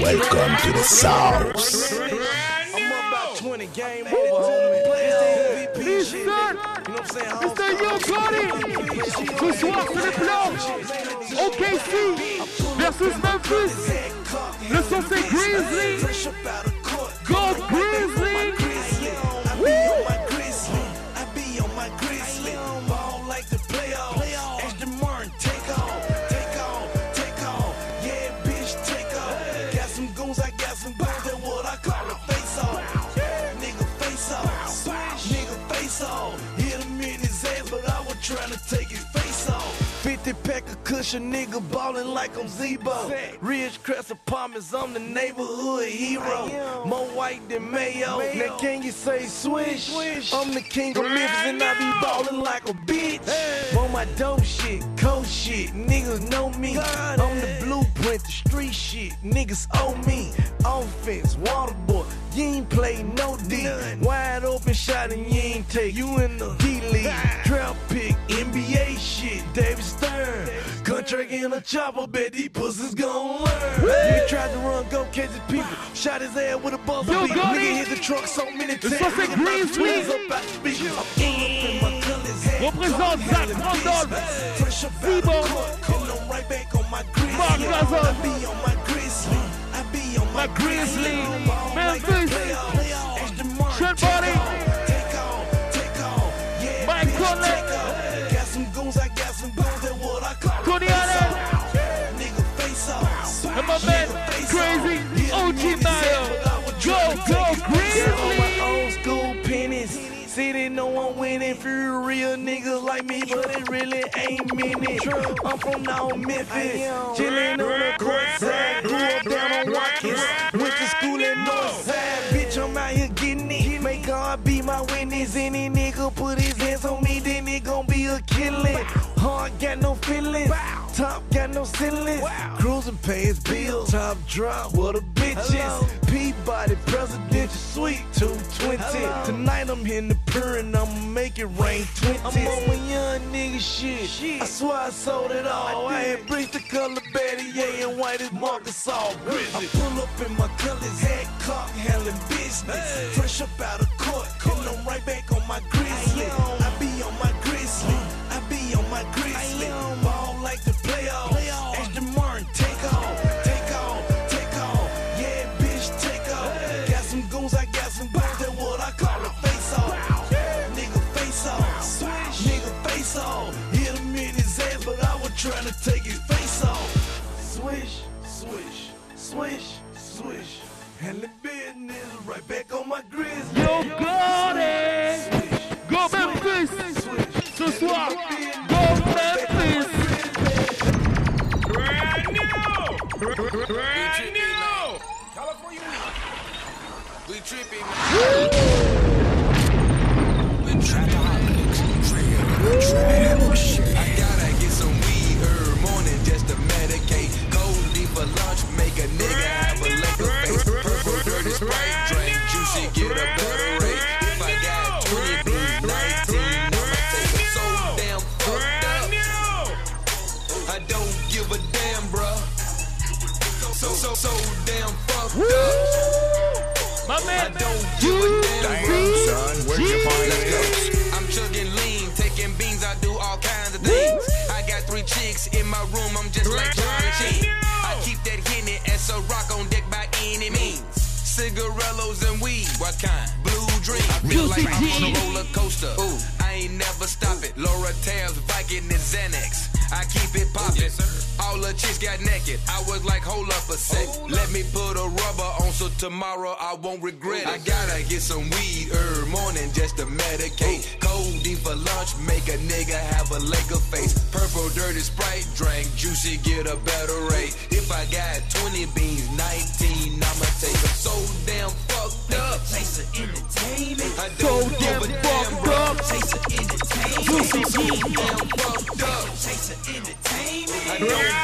Welcome to the South. I'm about 20 game over, homie. Play MVP Listen, shit. You know what I'm saying? Mr. Yo Gotti, ce soir sur les plans, OKC versus Memphis. Le son c'est Grizzly, of cushion, nigga ballin' like I'm Z-Bo. Ridge Crest Apartments, I'm the neighborhood hero. More white than Mayo. Now can you say swish? swish. I'm the king of Memphis and I be ballin' like a bitch. On my dope shit, cold shit, niggas know me. I'm the blueprint, the street shit, niggas owe me. Offense, water boy, you ain't play no D. Wide open shot and you ain't take. You in the D League, draft pick, NBA shit, David Stern. Contract in a chopper, bet these pussies gon' learn. Nigga tried to run, go catch his people. Shot his ass with a buzzer Yo, beat. Nigga hit the truck so many times. soir, c'est Green Sweet. Up out the beat. I'm full up in my colors. head Représente Zach Randolph. business. Fresh up out the Sibo. and I'm right back on my grizzly. Marc Gasol. I be on my grizzly. I be on my My Grizzly. Ball like the Memphis. playoffs. Ashton Martin, Shut take body. Take off. Yeah, Mike bitch, Conley. take off. Got some goons, I got some goons. That's what I call a face Allen. Nigga, face off. And my man, Nigga, face Crazy off. Hit him OG in Mayo. head, but I Go, go, take his face. Grizzly. My old school pennies. See, they know I'm winning for real niggas like me, but it really ain't many. I'm from now Memphis, chillin' on the court side. Grew up down on Watkins, went to school at Northside. My witness. Any nigga put his hands on me, then it gon' be a killing. Heart got no feelings, top got no ceilings. Cruising pays bills, top drop, what a bitch is. Peabody presidential suite 220. Tonight I'm hitting the purr and I'ma make it rain 20. I'm on my young nigga shit. I swear I sold it all. I, had bleached the color Betty yeah, and white as Marcus all grizzly. I pull up in my colors, head cock, handling business. Fresh up out of court, and I'm right back on my grizzly. On my grizzly. Ball like the playoffs. Ashton Martin, take off, take off, take off. Yeah, bitch, take off. Got some goons, I got some goons. That's what I call a face off. Nigga, face off. Nigga, face off. Hit him in his ass, but I was trying to take his face off. Swish, swish, swish, swish. And the business right back on my grizzly. Yo Gotti. Go Memphis. Ce soir, tripping, man. We my room, I'm just like Charlie Sheen. I keep that Henny and so rock on deck by any means. Cigarellos and weed, what kind? Blue dream. I feel like I'm on a roller coaster. Ooh, I ain't never stop it. Laura Tabs, Viking, and Xanax. I keep it poppin'. All the chicks got naked. I was like, hold up a sec. Let me put a rubber on so tomorrow I won't regret it. I gotta get some weed early morning just to medicate. Codeine for lunch, make a nigga have a Laker face. Purple dirty sprite, drink juicy, get a better rate. If I got 20 beans, 19, I'ma take them so damn fucked up. Taste of entertainment. I so don't damn give a damn, fucked bro. up. Taste of entertainment. Juicy J. Damn fucked up. Taste of entertainment. I don't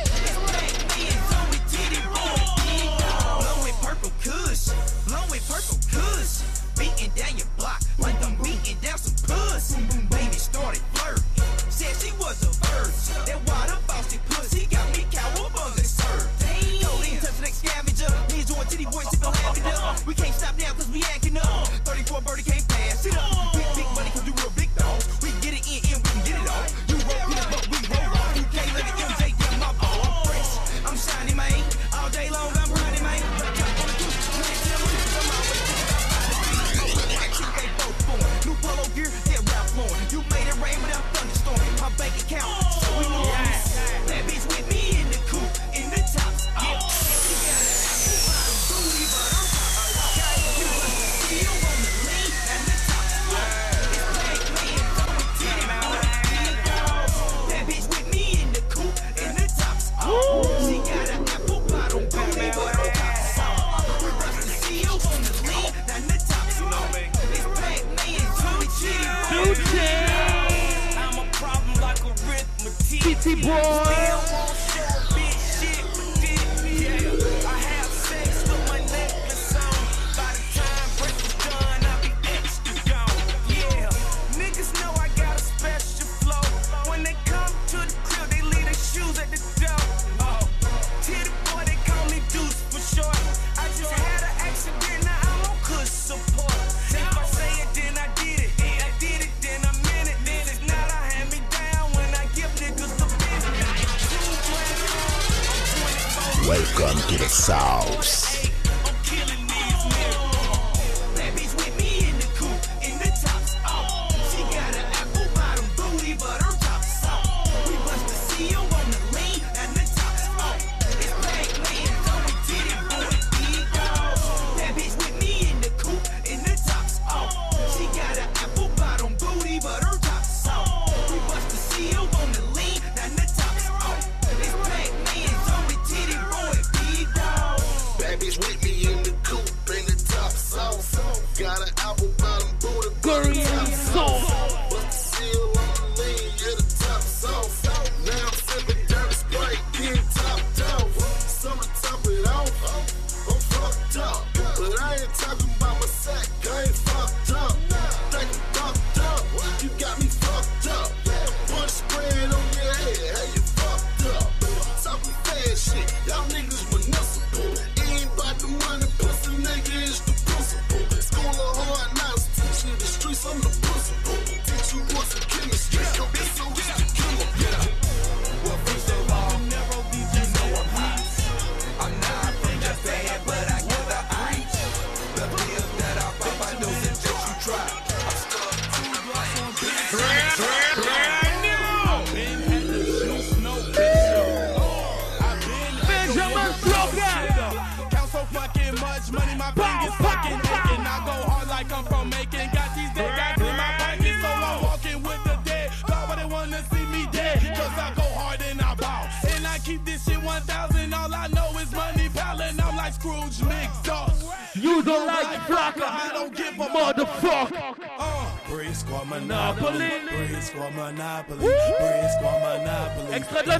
down your block like I'm beating down some pussy.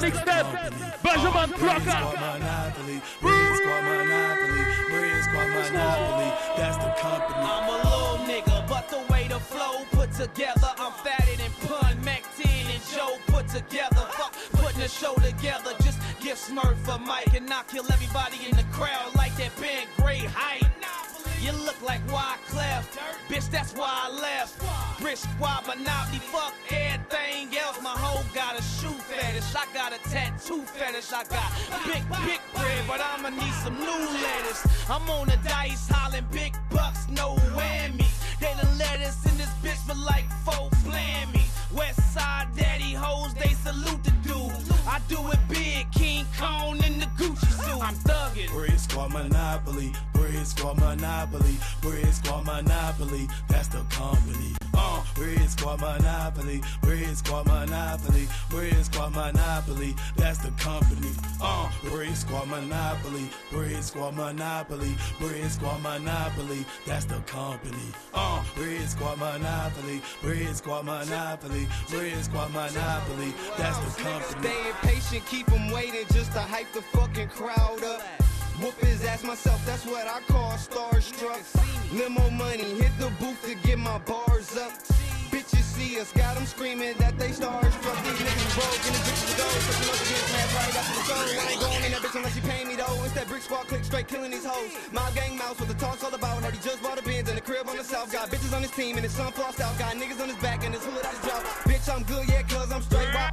next step. Benjamin Crocker. That's the company. I'm a little nigga, but the way the flow put together, I'm fatter than Pun, Mac 10, and Joe put together. Fuck, putting the show together. Just give Smurf for Mike, and I kill everybody in the crowd like that Ben Gray Height. You look like Wyclef, bitch. That's why I left. Brick squad, monopoly, fuck everything else. My hoe got a shoe fetish, I got a tattoo fetish, I got big, big bread, but I'ma need some new lettuce. I'm on the dice, hollin' big bucks, no whammy. They done lettuce in this bitch for like four flammy. West side daddy hoes, they salute the dude. I do it big, king cone in the Gucci suit. I'm thugging. Bread's called Monopoly. Bread's called Monopoly. Bread's called Monopoly. That's the company. Uh, bread's called Monopoly. Bread's called Monopoly. Bread's called Monopoly. That's the company. Uh, bread's called Monopoly. Bread's called Monopoly. Bread's called Monopoly. That's the company. Uh, bread's called Monopoly. Bread's called Monopoly. Bread's called Monopoly. That's the company. Stay impatient. Keep them waiting just to hype the fucking crowd up. Whoop his ass myself, that's what I call starstruck. Limo money, hit the booth to get my bars up. Bitches see us, got them screaming that they starstruck. These niggas broke and the bitches go. Pushing up against mad right after the show. I ain't going in that bitch unless you pay me though. It's that brick squad click straight killing these hoes. My gang mouse, what the talk's all about. Heard he just bought a Benz in the crib on the south. Got bitches on his team and his son flossed out. Got niggas on his back and his hood out his job. Bitch, I'm good, yeah, cause I'm straight. Why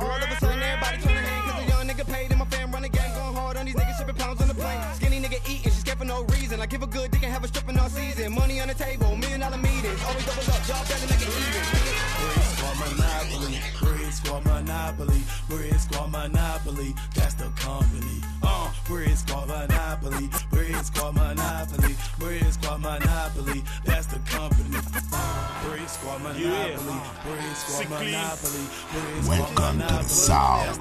reason. I give a good dick and have a stripping all season. Money on the table, million dollar meetings. Always double up, done to make it even. Brick Squad Monopoly, Brick Squad Monopoly, Brick Squad Monopoly. That's the company. Uh, Brick Squad Monopoly, Brick Squad Monopoly, Brick Squad Monopoly. That's the company. Brick Squad Monopoly, Brick Squad C'est clean. Monopoly, Brick Squad Welcome to the South.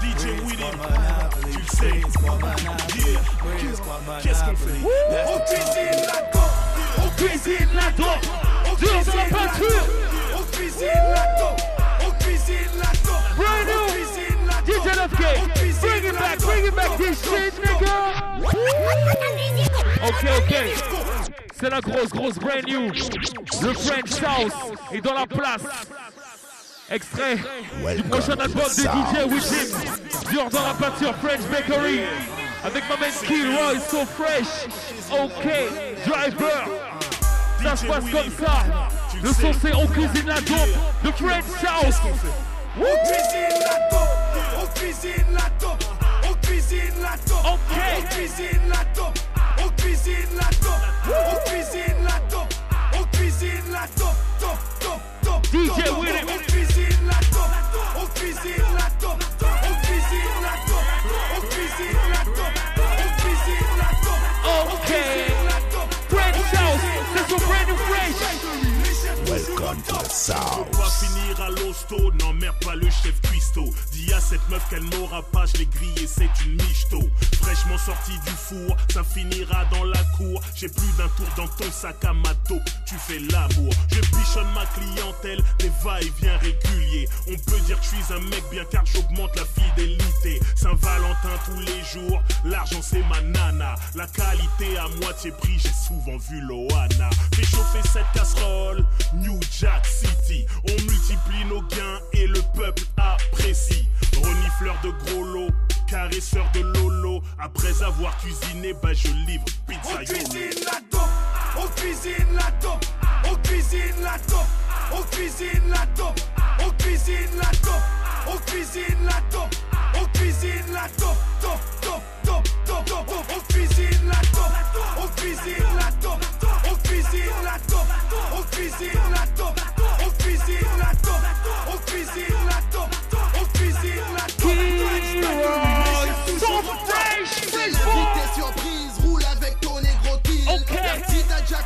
DJ Bread Willy, Squad Monopoly, tu sais. Brick Squad Monopoly, Yeah. Qu'est-ce qu'on fait On cuisine la dope On cuisine la dope. On Dur dans la cuisine la dope On cuisine la dope On cuisine la dope DJ Love Cake. Bring it back, bring it back this shit, nigga. Ok, ok. C'est la grosse, grosse brand new. Le French South est dans la place. Extrait du Welcome prochain to album the de DJ. Within. Dur dans la peinture French Bakery. Avec ma main Kill Roy, so fresh. Ok, driver. Ça se passe comme ça. Le son c'est on cuisine la dope. Le French On cuisine la On cuisine la On cuisine la. On cuisine la On cuisine la On cuisine la On cuisine la Dope, dope, dope DJ dope. Willy. On cuisine la On cuisine la On cuisine la On cuisine la On cuisine la On Sound. On va finir à l'hosto, n'emmerde pas le chef cette meuf qu'elle m'aura pas, je l'ai grillé, c'est une michto. Fraîchement sorti du four, ça finira dans la cour. J'ai plus d'un tour dans ton sac à ma taupe, tu fais l'amour. Je bichonne ma clientèle, des va-et-vient réguliers. On peut dire que je suis un mec bien car j'augmente la fidélité. Saint-Valentin tous les jours, l'argent c'est ma nana. La qualité à moitié prix, j'ai souvent vu Loana. Fais chauffer cette casserole, New Jack City. On multiplie nos gains et le peuple apprécie. Renifleur de gros lots, caresseur de lolo. Après avoir cuisiné, bah je livre pizza On cuisine la dope, on cuisine la dope, on cuisine la dope, on cuisine la dope, on cuisine la dope, on cuisine la dope, on cuisine la dope, dope, dope, dope, dope, on cuisine la dope, on cuisine la dope, on cuisine la dope, on cuisine la dope, on cuisine la dope, on cuisine la dope,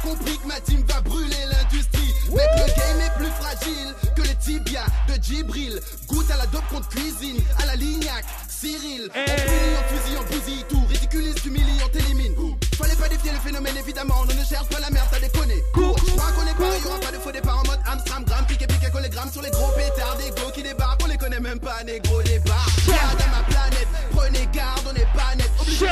Si t'as déjà compris que ma team va brûler l'industrie. Mec, le game est plus fragile que les tibias de Djibril. Goûte à la dope contre cuisine, à la lignac, Cyril. Eh. On punit, on fusille, on bousille tout. Ridiculise, t'humilie, on t'élimine. Fallait pas défier le phénomène, évidemment. On ne cherche pas la merde, t'as déconné. Cours, j'crois qu'on est pas, y'aura pas de faux départ en mode Amstram, gramme, piqué, piqué, collé, gramme sur les gros pétards. Des go qui débarquent, on les connaît même pas, négro, les bars. Garde à ma planète, prenez garde, on est pas net. Obligé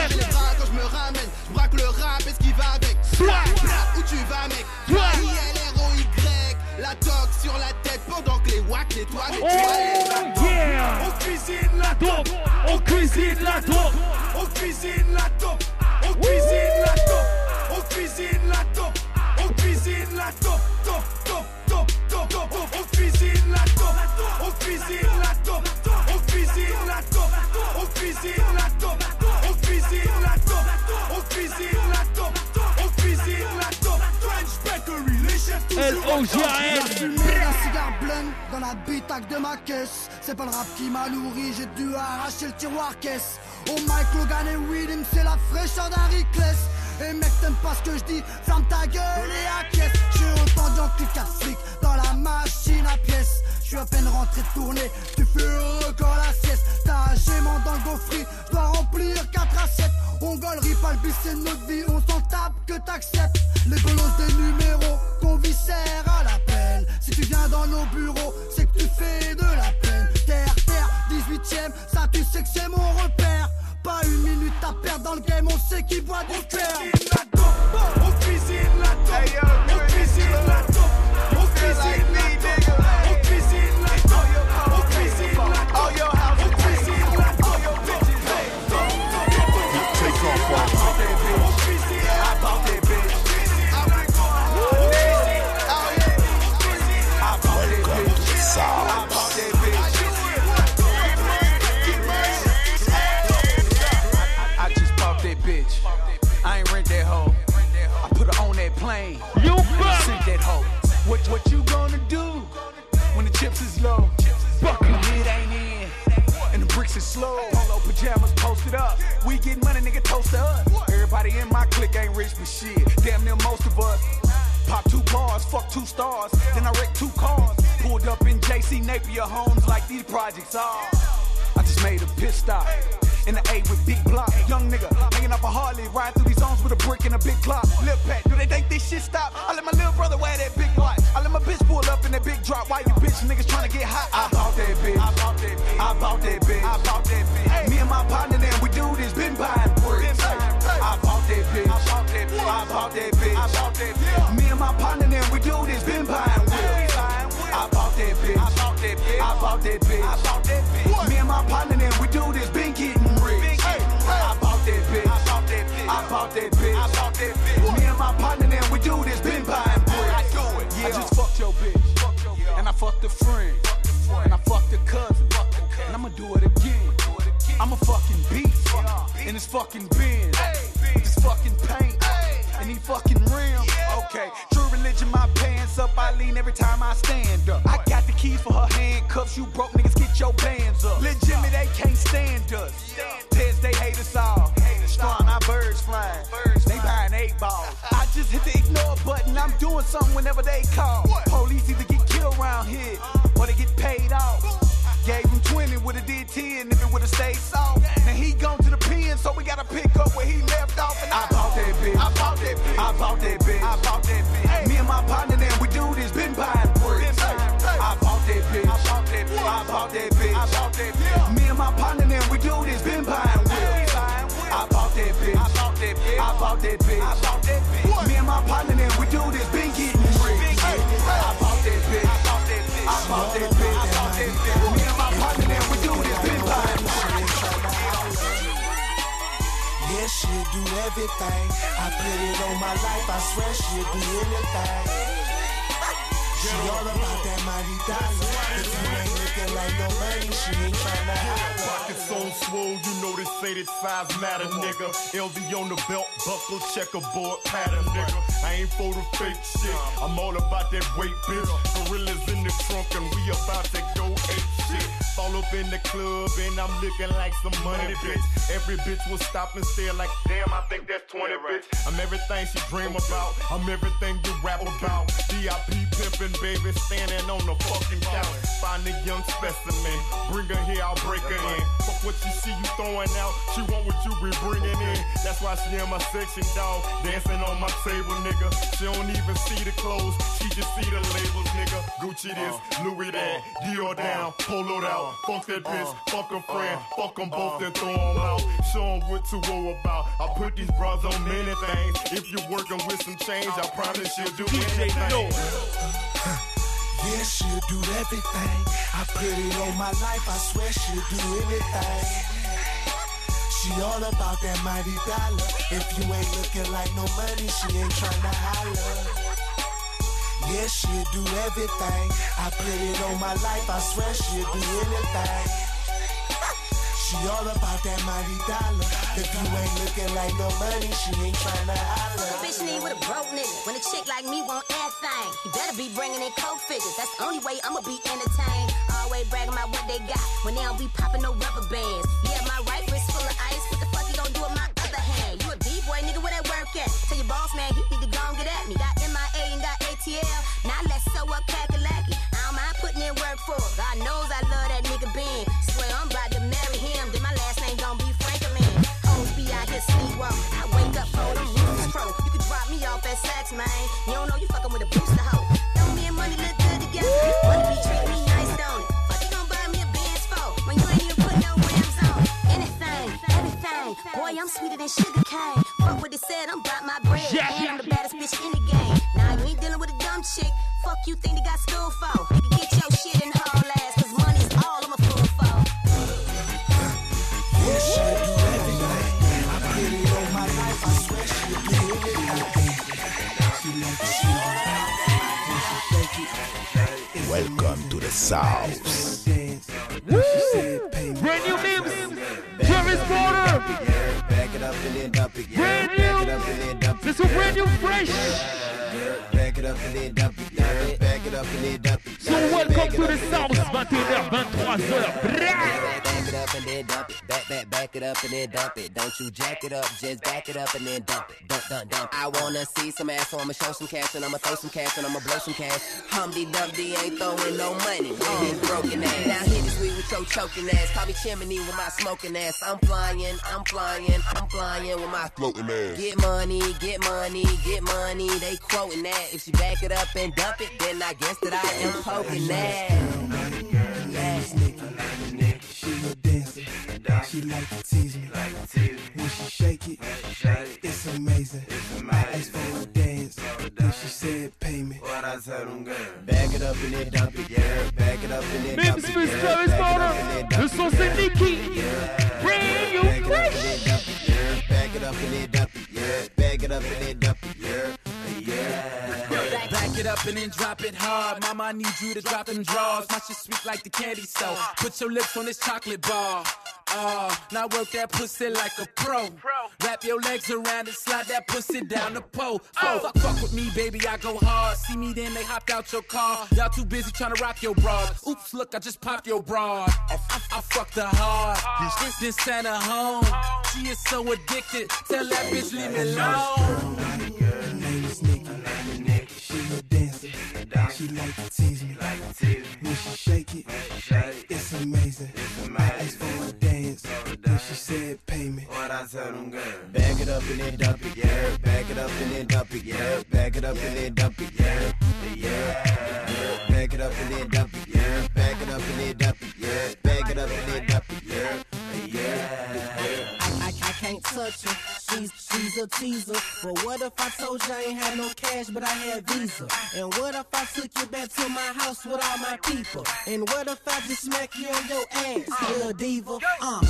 Vas, mec Swag. I-L-R-O-Y. La toque sur la tête pendant que les wacks nettoient mes toilettes. Oh yeah. On cuisine la dope, On cuisine la dope. on cuisine la dope, on cuisine la dope, on cuisine la dope, blunt dans la bitaque de ma caisse. C'est pas le rap qui m'a nourri, j'ai dû arracher le tiroir caisse. Oh Mike Logan et William, c'est la fraîcheur d'un Rickless. Et mec t'aimes pas ce que je dis Ferme ta gueule. Et acquiesce J'ai autant d'antiques qu'à fric Dans la machine à pièces. Je suis à peine rentré de tournée Tu fais encore la sieste. T'as un gément dans le remplir 4 assiettes. On gollerie pas le c'est notre vie On s'en tape que t'acceptes. Les bolos des numéros Qu'on viscère à l'appel Si tu viens dans nos bureaux C'est que tu fais de la peine. Terre, terre, 18ème Ça tu sais que c'est mon repère pas une minute à perdre dans le game, on sait qui boit du cœur. checkerboard pattern, nigga. I ain't for the fake shit. I'm all about that weight, bitch. Gorillas in the trunk and we about to go ape shit. Fall up in the club and I'm looking like some money, bitch. Every bitch will stop and stare like, damn, I think that's 20 yeah, right. bitch. I'm everything she dream about. I'm everything you rap about. DIP pimpin', baby, standing on the fucking couch. Find a young specimen, bring her here, I'll break her in. Fuck what you see you throwing out, she want what you be bringing in. That's why she in my section, dog, dancing on my table, nigga. She don't even see the clothes, she just see the labels, nigga. Gucci this, uh, Louis that, uh, Dior down, uh, Polo out. Fuck that bitch, fuck a friend, fuck them both, and throw them out about. Show them what to woe about. I put these bras on many things. If you're working with some change, I promise you'll do DJ anything. Noise. Yeah, she'll do everything. I put it on my life, I swear she'll do anything. She all about that mighty dollar. If you ain't looking like no money, she ain't trying to holler. Yeah, she'll do everything. I put it on my life, I swear she'll do anything. She all about that mighty dollar. If you ain't looking like no money, she ain't trying to holler. Bitch need with a broke nigga. When a chick like me want everything, you better be bringing in cold figures. That's the only way I'ma be entertained. Always bragging about what they got when they don't be popping no rubber bands. Yeah, my right Boy, I'm sweeter than sugar cane. Fuck what they said, I'm about my bread. Yeah, and yeah, I'm the baddest bitch in the game. Nah, you ain't dealing with a dumb chick. Fuck you think they got school for. You get your shit in haul ass, cause money's all I'm a fool for. Yeah, she do everything. I did it all my life, I swear she did it. She Welcome to the South. And then dump it. Brand Back it up and then dump it. This is brand new fresh. Back it up and then dump it. Yeah, Back it up and then dump it. So welcome to the South. 21h, 23h. Back it up and then dump it. Back, back, back it up and then dump it. Don't you jack it up, just back it up and then dump it. Dump, dump, dump. I wanna see some ass, so I'ma show some cash and I'ma throw some cash and I'ma blow some cash. Humpty Dumpty ain't throwing no money. Uh. His broken ass. Now hit this weed with your choking ass. Call me chimney with my smoking ass. I'm flying, I'm flying, I'm flying with my floating ass. Get money, get money, get money. They quoting that. If she back it up and dump it, then I guess that I am poking that. She a dancer. She like to tease me. When she shake it, it's amazing. I asked for a dance, then she said pay me. Back it up and then dump it, yeah. Back it up and then dump Mims it, Miss yeah. Travis Back it up Porter. and then Le dump son it, c'est yeah. Nikki. Back Brand it new up and fresh. then dump it, yeah. Back it up and then dump it, yeah. Back it up and then dump it, yeah. Yeah. Back it up and then drop it hard. Mama, I need you to drop them draws. My shit sweet like the candy store. Put your lips on this chocolate bar. Uh, now work that pussy like a pro. Wrap your legs around and slide that pussy down the pole. Oh, fuck, fuck with me, baby, I go hard. See me then they hopped out your car. Y'all too busy trying to rock your broad. Oops, look, I just popped your broad. I, I, I fucked her hard. This, this sent her home. She is so addicted. Tell that bitch leave me alone. Her name is Nikki. She a dancer. She like to tease me. When she shake it, it's amazing. Then she said pay me. Back it up and then dump it, yeah. Back it up and then dump it, yeah. Back it up and then dump it, yeah. Yeah. Back it up and then dump it, yeah. Back it up and then dump it, yeah. Back it up and then dump it, can't touch her. She's she's a teaser. But what if I told you I ain't had no cash, but I had Visa? And what if I took you back to my house with all my people? And what if I just smack you on your ass, little diva? Uh.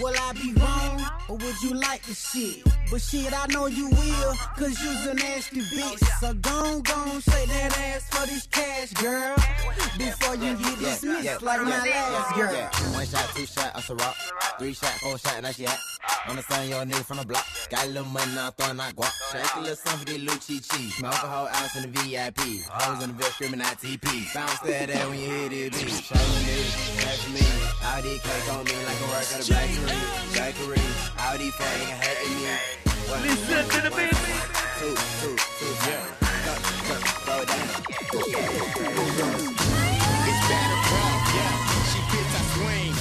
Will I be wrong, or would you like the shit? But shit, I know you will, cause you's a nasty bitch. So gon' gon' shake that ass for this cash, girl. Before you get dismissed like my last girl. Yeah. One shot, two shot, I rock. Three shot, four shot, now she hot. On the sun, your nigga from the block. Got a little money, now I'm throwing out guap. Shake a little something for the cheat cheese. Smoke a whole ounce in the VIP. Hoes in the bed screaming at TP. Bounce that ass when you hear this beat. Show me, catch me. All these cake on me like a work at a bakery. Bakery. All these fuck nigga hating me. What? Listen to the beat. Two, two, two, yeah. Go, go, throw it down. It's better, bro. Yeah, she gets I swing.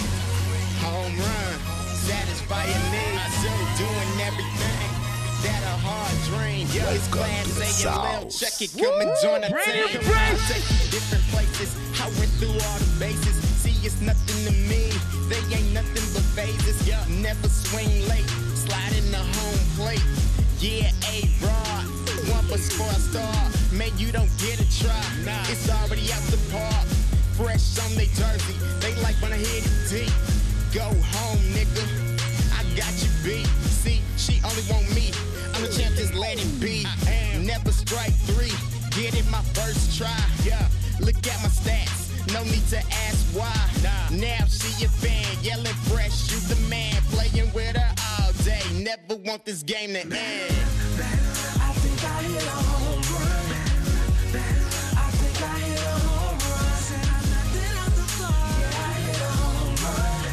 Home run, satisfying needs. Doing everything that a hard dream. Yeah, it's to the class A and Lil. Check it, come and join the Bring team. it Come on, fresh. take different places. I went through all the bases. See, it's nothing to me. They ain't nothing but phases. Yeah, never swing late. Slide in the home plate. Yeah, a broad. One for score a star. Man, you don't get a try. Nah, it's already out the park. Fresh on they jersey. They like when I hit it deep. Go home, nigga. I got you beat. See, she only want me. I'm the champ, just let it be. Never strike three. Get it my first try. Yeah, look at my stats. No need to ask why. Nah. Now she a fan, yelling fresh. You the man, playing with her all day. Never want this game to end. I think I hit a home run. I think I hit a home run. Said I knocked it out the park. Yeah, I hit a home run.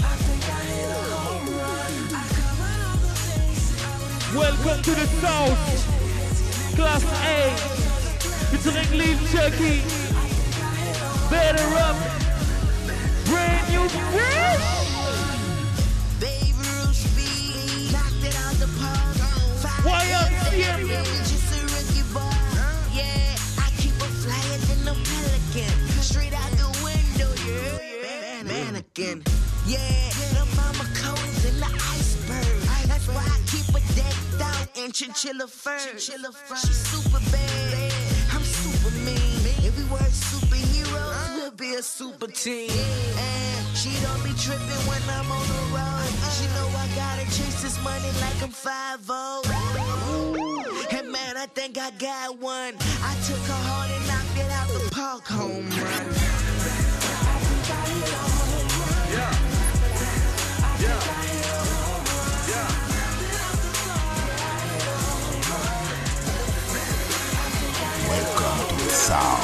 I think I hit a home run. I covered all the bases. Welcome to the South. Class A. Featuring Lil Chuckee. Better up. Brand new fresh. Babe, real speed, knocked it out the park. Five Why up, days, CM? Just a rookie ball. Yeah, I keep a flyer than a pelican. Straight out the window, yeah. Mannequin. Yeah, the mama cones in the iceberg. That's why I keep a decked out in chinchilla fur. She's super bad. I'm super super team. And she don't be tripping when I'm on the road. She know I gotta chase this money like I'm 5 And man, I think I got one. I took her heart and knocked it out the park home run. Yeah. Yeah. Welcome to the South.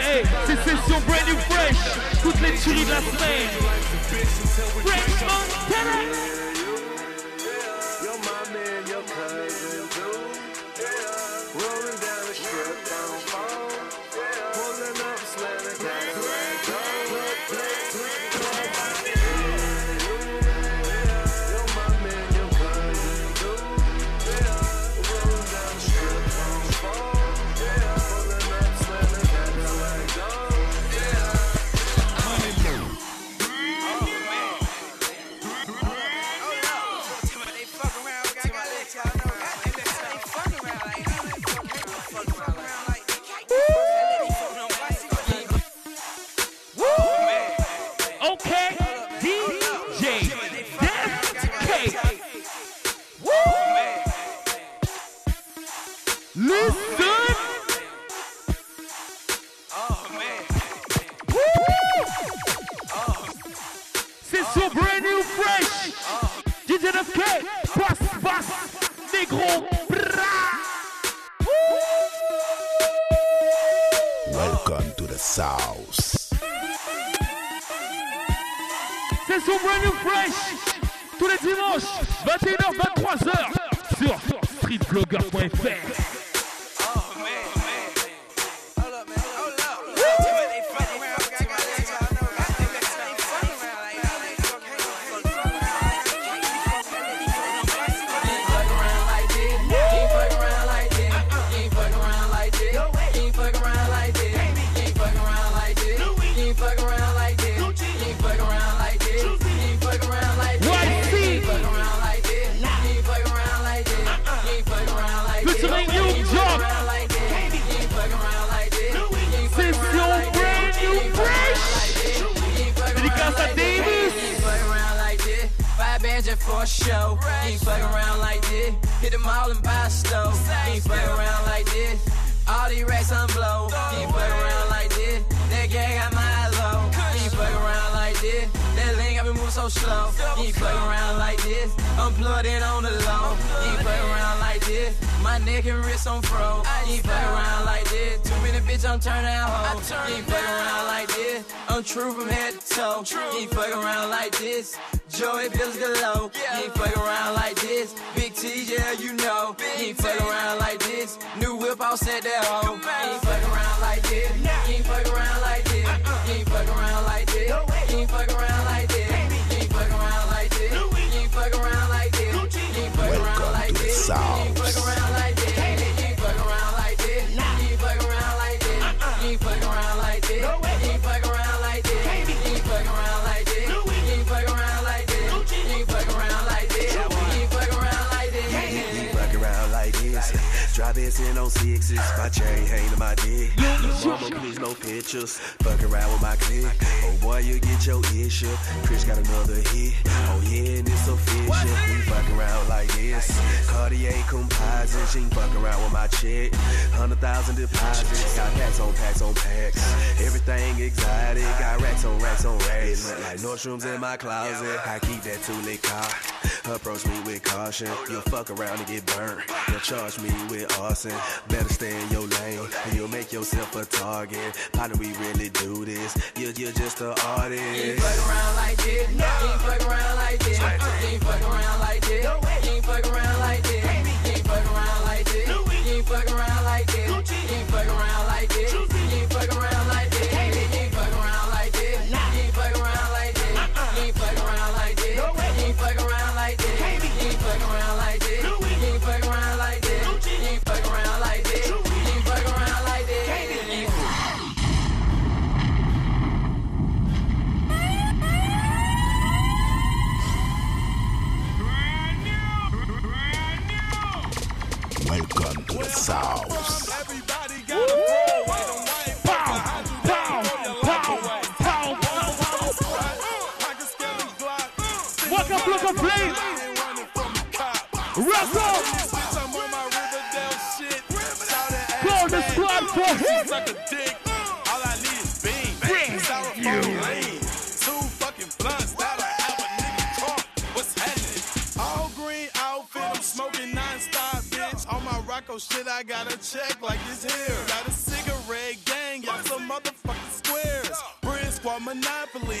hey, c'est session brand new fresh, toutes les tueries de la semaine. Welcome to the South. C'est sur brand new fresh. Tous les dimanches, 21h, 23h. Sur streetblogger.fr. for a show. Ain't fucking around like this. Hit them all and buy a ain't fucking around like this. All these racks on blow. You ain't fucking around like this. That gang got my low. You ain't fucking around like this. That link got me moving so slow. You ain't fucking around like this. I'm plugged in on the low. You ain't fucking around like this. My neck and wrist on fro. You ain't fucking around like this. Too many bitch, I'm turning out hoes. You ain't fucking around like this. I'm true from head to toe. You ain't fucking around like this. Joey Bills Gallo. Yeah. Ain't fuck around like this. Big T, yeah, you know. Big ain't fuck around like this. New whip, I'll set that ain't fuck around like this. Nah. Ain't fuck around like this. Uh-uh. Ain't fuck around like this. No ain't fuck around like this. Ain't fuck around like this. Ain't fuck around like this. Ain't fuck around like this. Ain't fuck around like this. Drop been in on sixes. My chain hanging my dick. Mama, please no pictures. Fuck around with my clique. Oh boy, you get your issue. Chris got another hit. Oh yeah, and it's official. We fuck around like this. Cartier composites. She fuck around with my chick. Hundred thousand deposits. Got packs on packs on packs. Everything exotic. Got racks on racks on racks. Look like Nordstrom's in my closet. I keep that two-lit car. Approach me with caution. You'll fuck around and get burnt. You'll charge me with arson. Better stay in your lane. Or you'll make yourself a target. How do we really do this. You're, you're just an artist. You ain't fuck around like this. You ain't fuck around like this. You ain't fuck around like this. You ain't fuck around like this. You ain't fuck around like this. You ain't fuck around squad. Suck a dick. All I need is beam. Styrofoam lane. Two fucking blunts. That'll have a nigga crunk. What's happening? All green outfit. I'm smoking non-stop, bitch. On my Rocko shit, I got a check like this here. Got a cigarette gang. Y'all some motherfucking squares. Brick Squad Monopoly.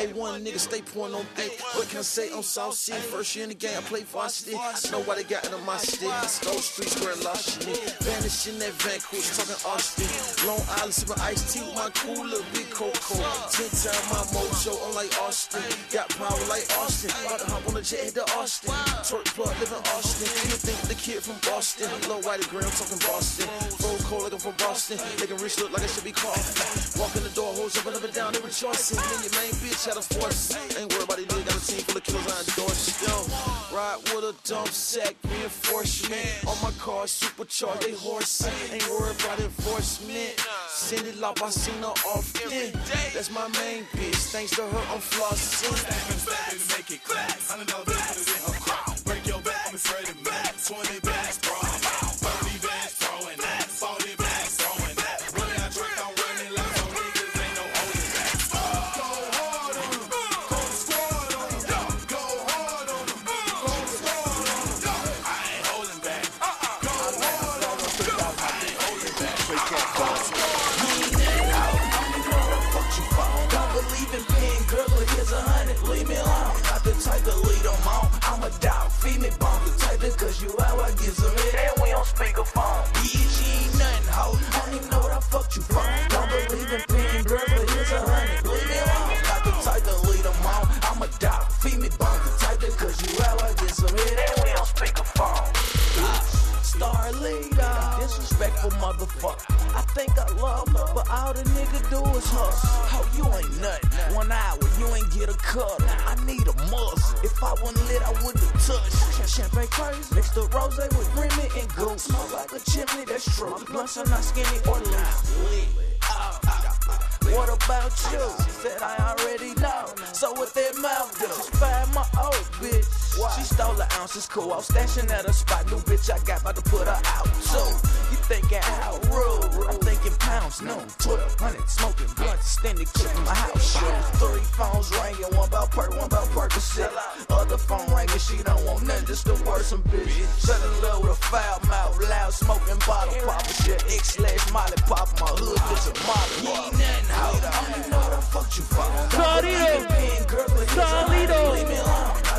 A1 nigga stay pouring on thick. What can I say? I'm saucy. First year in the game, I play varsity. I know why they got it on my stick. Those streets where I lost shit. Vanishing that Vancouver, talking Austin. Long Island, sipping iced tea with my cool little big Coco. Ten time my mojo, I'm like Austin. Got power like Austin. About to hop on the jet, head to Austin. Twerk plug, live in Austin. You think the kid from Boston? Low white gram, talking Boston. Full cold like I'm from Boston. Making rich look like I should be coughing. Walk in the door, hoes up and down, they rejoicing. Then your main bitch had a force. Ain't worried about. Got a team full of killers on doors. Yo, ride with a dump sack, reinforcement. On my car, supercharged, they horse. Ain't worried about enforcement. Send it up, I seen her often. That's my main bitch. Thanks to her, I'm flossing. Make it clap. Hundred dollar bill, put it in her crop. Break your back, I'm afraid of Mac. Twenty bags, motherfucker. I think I love her, but all the nigga do is hustle. Oh, you ain't nothing. One hour, you ain't get a cut. I need a muscle. If I wasn't lit, I wouldn't touch. Champagne crazy, mixed the rose with Remy and Goose. Smoke like a chimney, that's true. Are not skinny or loose. What about you? She said I already know. So what that mouth do? She fired my. She stole the ounces, cool. I was stashing at a spot. New bitch I got about to put her out. So you thinking how rude? I'm thinking pounds, no. 1200 smoking blunts, extended clip in my house. Shoot. Three phones ringing, one about perk, one about Percocet. Other phone ringing, she don't want nothing, just to worsen bitch. Shut in love with a foul mouth, loud smoking bottle popper shit. X slash Molly pop my hood, bitch a Molly. You ain't nothing, ho. I don't even know what I fucked you for. Solito. Solito.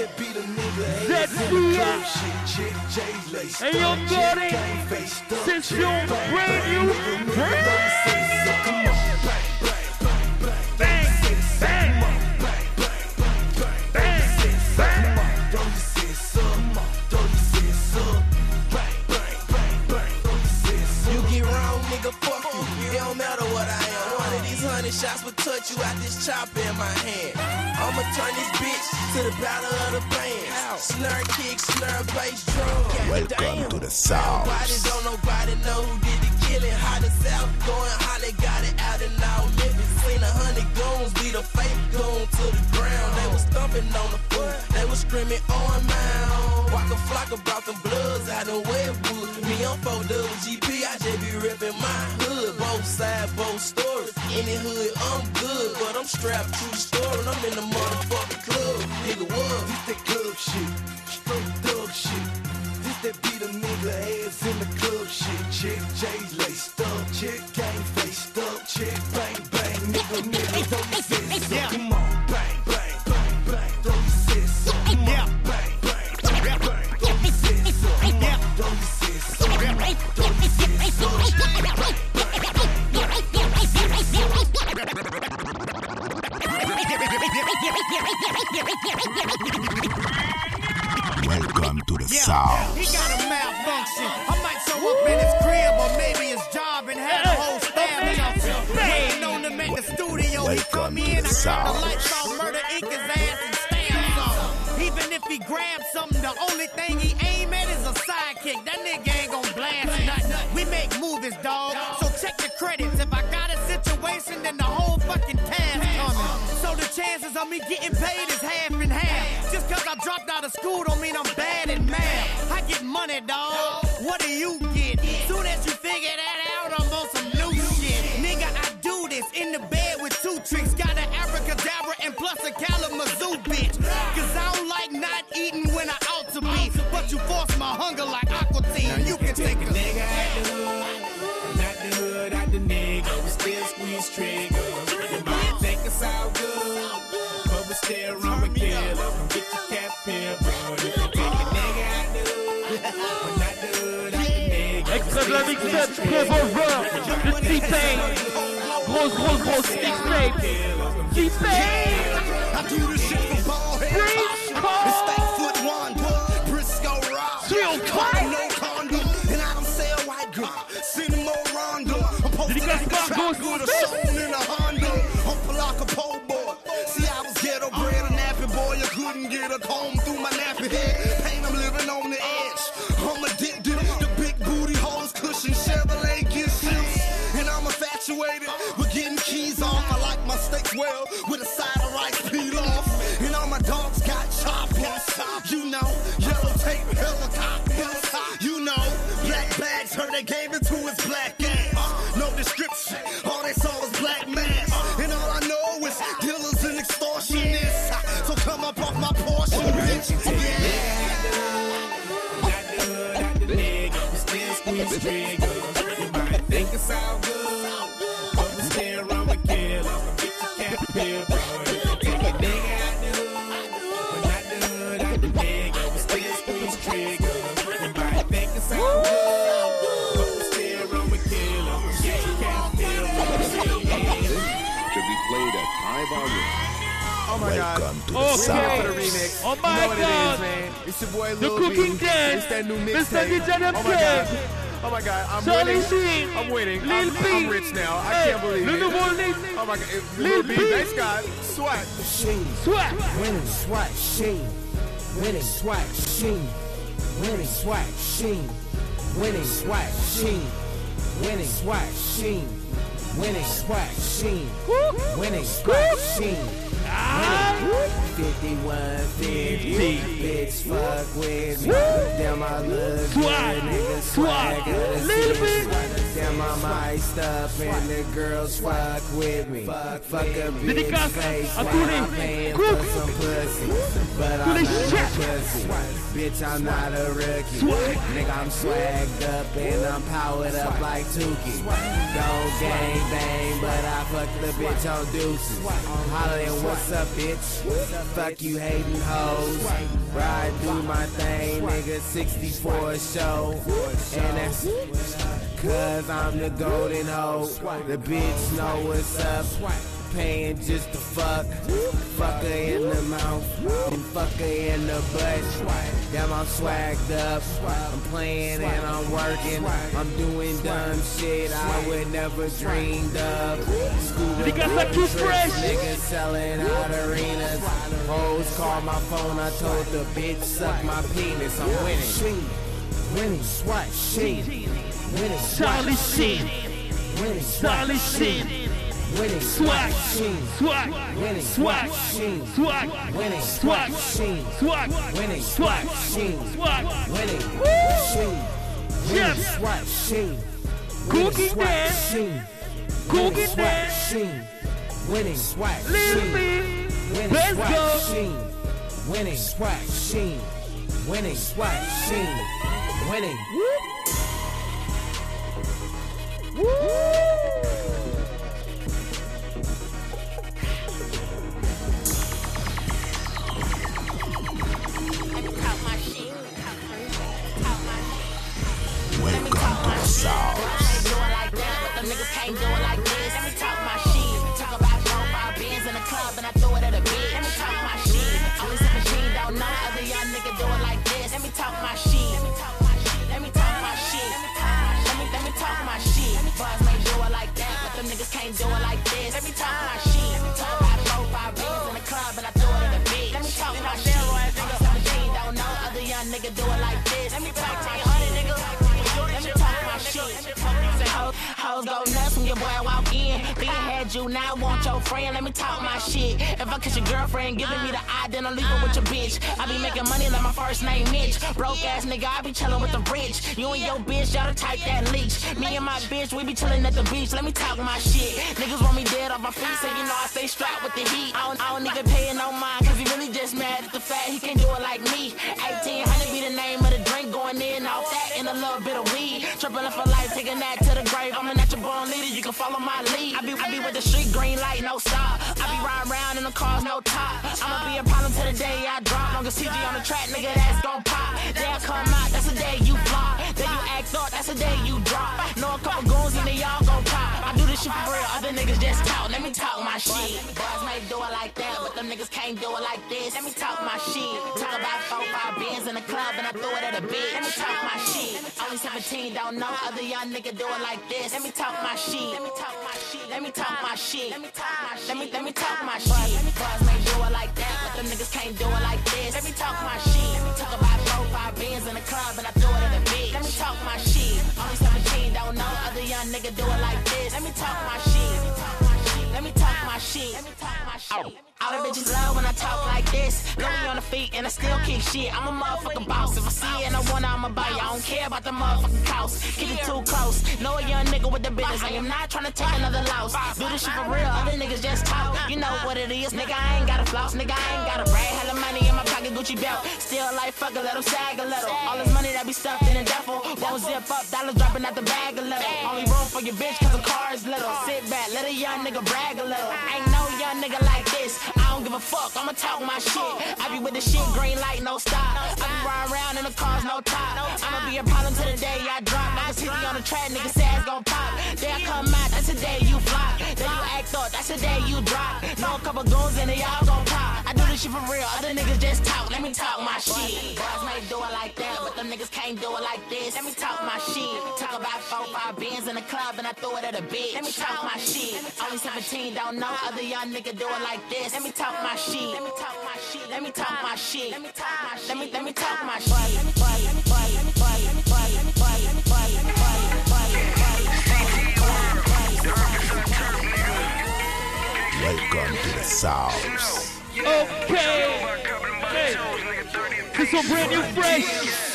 that beat a nigga. That's the- club shit. Chick J lace. Hey, yo, Chick Gotti. gang face, thug Session chick, bang, brand new. Nigga, nigga, don't say so. Come on, bang, bang, bang, bang. Bang, Don't you you you you you. You get wrong, nigga, fuck you. It don't matter what I am. One of these hundred shots will touch you out this chopper in my hand. I'ma turn this bitch to the battle of the band. Slur kick, slur bass drum. Welcome to the South. Nobody don't nobody know who did the killing. How the South going, how they got it out and all living. Seen a hundred goons beat a fake goon to the ground. They was thumping on the foot. They was screaming oh, on mound. Waka Flocka brought them bloods out of Westwood. Me on four GP, I just my hood. Both side both stories. The hood, I'm good, but I'm strapped true story. And I'm in the motherfucking club. Nigga, what? This that club shit, straight thug shit. This that beat a nigga ass in the club shit. Chick, J's laced up, chick, gang faced up, chick, bang, bang, nigga, nigga, throw your fists up. Welcome to the Yeah, South. he got a malfunction. I might show up in his crib or maybe his job and have the whole staff jumping. Waiting on him at the studio. He come Welcome in, I turn the lights off, murder ink his ass and stab something. Even if he grabs something, the only thing he aim at is a sidekick. That nigga ain't gonna blast nothing. We make movies, dog. So check the credits. If I got a situation, then the whole chances of me getting paid is half and half. Just cause I dropped out of school don't mean I'm bad at math. I get money, dog. What do you get? Soon as you figure that out, I'm on some new shit. Nigga, I do this in the bed with two tricks. Got an abracadabra and plus a Kalamazoo la mixtape, Revolver, de T-Pain. Grosse, grosse, grosse mixtape. T-Pain. I do this shit for ball heads. Still squeeze triggers. You might think it's all good, but we still run with killers. Come get your cap here, bro. Take a nigga out the hood, but not the hood, out the nigga. We still squeeze triggers. You might think it's all good, but we still run with killers. Come get your cap here, bro. Should be played at high volume. Oh my Welcome god. to the We're South. for the remix. Oh my you know God. it is, man. It's your boy The Lil Cooking B. Dance. It's that new Mr. mixtape. DJ Oh my god. Oh my god. I'm Charlie winning. Sheen. I'm winning. Lil I'm, B. I'm rich now. I Hey, can't believe le it. nouveau Lil- Oh my god. It- Lil Lil B. B. Thanks God. Swag. Sheen. Swag. Winning. Swag. Sheen. Winning. Swag. Sheen. Winning. Swag. Sheen. Winning. Swag. Sheen. Winning. Swag. Sheen. Winning. Swag. Sheen. Winning. Swag. Sheen. Winning. 5150. Bitch, fuck with me. Damn, I look Swag. good. Nigga, Swag. Little bit. Damn, I'm up and the girls fuck with me. Fuck, a bitch I'm paying for some pussy. But I'm not a pussy. Bitch, I'm not a rookie. Nigga, I'm swagged up and I'm powered up like Tukey. Don't gang bang, but I fuck the bitch on deuces. Hollering, what's up, bitch? Fuck you hating hoes. Ride through my thing, nigga, 64 show. And that's cause I'm the golden hoe. The bitch know what's up. Paying just to fuck. Fuck her in the mouth. And fuck her in the butt. Damn, I'm swagged up. I'm playing and I'm working. I'm doing dumb shit I would never dreamed of. Scuba trips, Fresh. Niggas selling out arenas. Hoes call my phone. I told the bitch suck my penis. I'm winning. Winning. Swag. Sheen. Winning. Charlie Sheen. Winning. Charlie Sheen. Winning. Swag. Swag. Winning. Swag. Swag. Winning. Swag. Swag. Winning. Swag. Swag. Winning. Woo! Yes. Swag. Sheen. Cooking. Dance. Cooking sheen, winning swag, Little bit. Let's go. winning swag, sheen, winning swag, sheen, winning. Welcome shit. Boys may do it like that, but them niggas can't do it like this. Let me talk my shit. Being you, now I want your friend. Let me talk my shit. If I catch your girlfriend giving me the eye, then I'm leaving with your bitch. I be making money like my first name Mitch. Broke ass nigga, I be chillin' with the rich. You and your bitch, y'all the type that leech. Me and my bitch, we be chillin' at the beach. Let me talk my shit. Niggas want me dead off my feet, so you know I stay strapped with the heat. I don't, I don't even pay no mind, cause he really just mad at the fact he can't do it like me. 1800 be the name of the drink, going in off that and a little bit of weed. Trippin' up for life, taking that to the grave. I'm a can follow my lead. I be, I be with the street, green light, no stop. I be riding around in the cars, no top. I'ma be a problem till the day I drop. Long as CG on the track, nigga, that's gon' pop. They'll come out, that's the day you flop. Then you act up, that's the day you drop. Know a couple goons and they all shit for real, other niggas just talk. Let me talk my shit. Boys may do it like that, but them niggas can't do it like this. Let me talk my shit. Talk about four, five beers in the club and I throw it at a bitch. Let me talk my shit. Only 17, don't know other young nigga do it like this. Let me talk my shit. Let me talk my shit. Let me talk my shit. Let me talk my shit. Let me talk my shit. Boys may do it like that, but them niggas can't do it like this. Let me talk my shit. Talk about four, five beers in the club and I throw it at a bitch. Let me talk my shit. Only 17, don't know other young nigga do it like this. Let me talk my shit. Let me talk my shit. Let me talk my shit. All the bitches love when I talk like this. Low me on the feet and I still kick shit. I'm a motherfucking boss. If I see it and I want it, I'ma buy it. I don't care about the motherfucking cost. With the business. I am not trying to take another loss. Do this shit for real. Other niggas just talk. You know what it is. Nigga, I ain't got a floss. Nigga, I ain't got a brag. Hella money in my pocket, Gucci belt. Still like fuck a little, sag a little. All this money that be stuffed in a duffel. Won't zip up, dollars dropping out the bag a little. Only room for your bitch cause the car is little. Sit back, let a young nigga brag a little. Ain't no young nigga like fuck, I'ma talk my shit. I be with the shit, green light, no stop. I be riding around in the cars, no top. I'ma be a problem to the day I drop. I see on the track, nigga say it's gon' pop. They come out, that's the day you flop. Then you act up, that's the day you drop. Know a couple goons and they all gon' pop. I do this shit for real, other niggas just talk. Let me talk my shit. Boys may do it like that, but them niggas can't do it like this. Let me talk my shit. Talk about four, five beans in the club and I throw it at a bitch. Let me talk my shit. Only 17, don't know other young nigga do it like this. Let me talk my shit. Let me talk my shit. Let me talk my shit. Let me talk my shit. Let me let me talk my shit. Let me let me let me let me let me let me Welcome to the South. Okay. Hey. C'est son brand new fresh.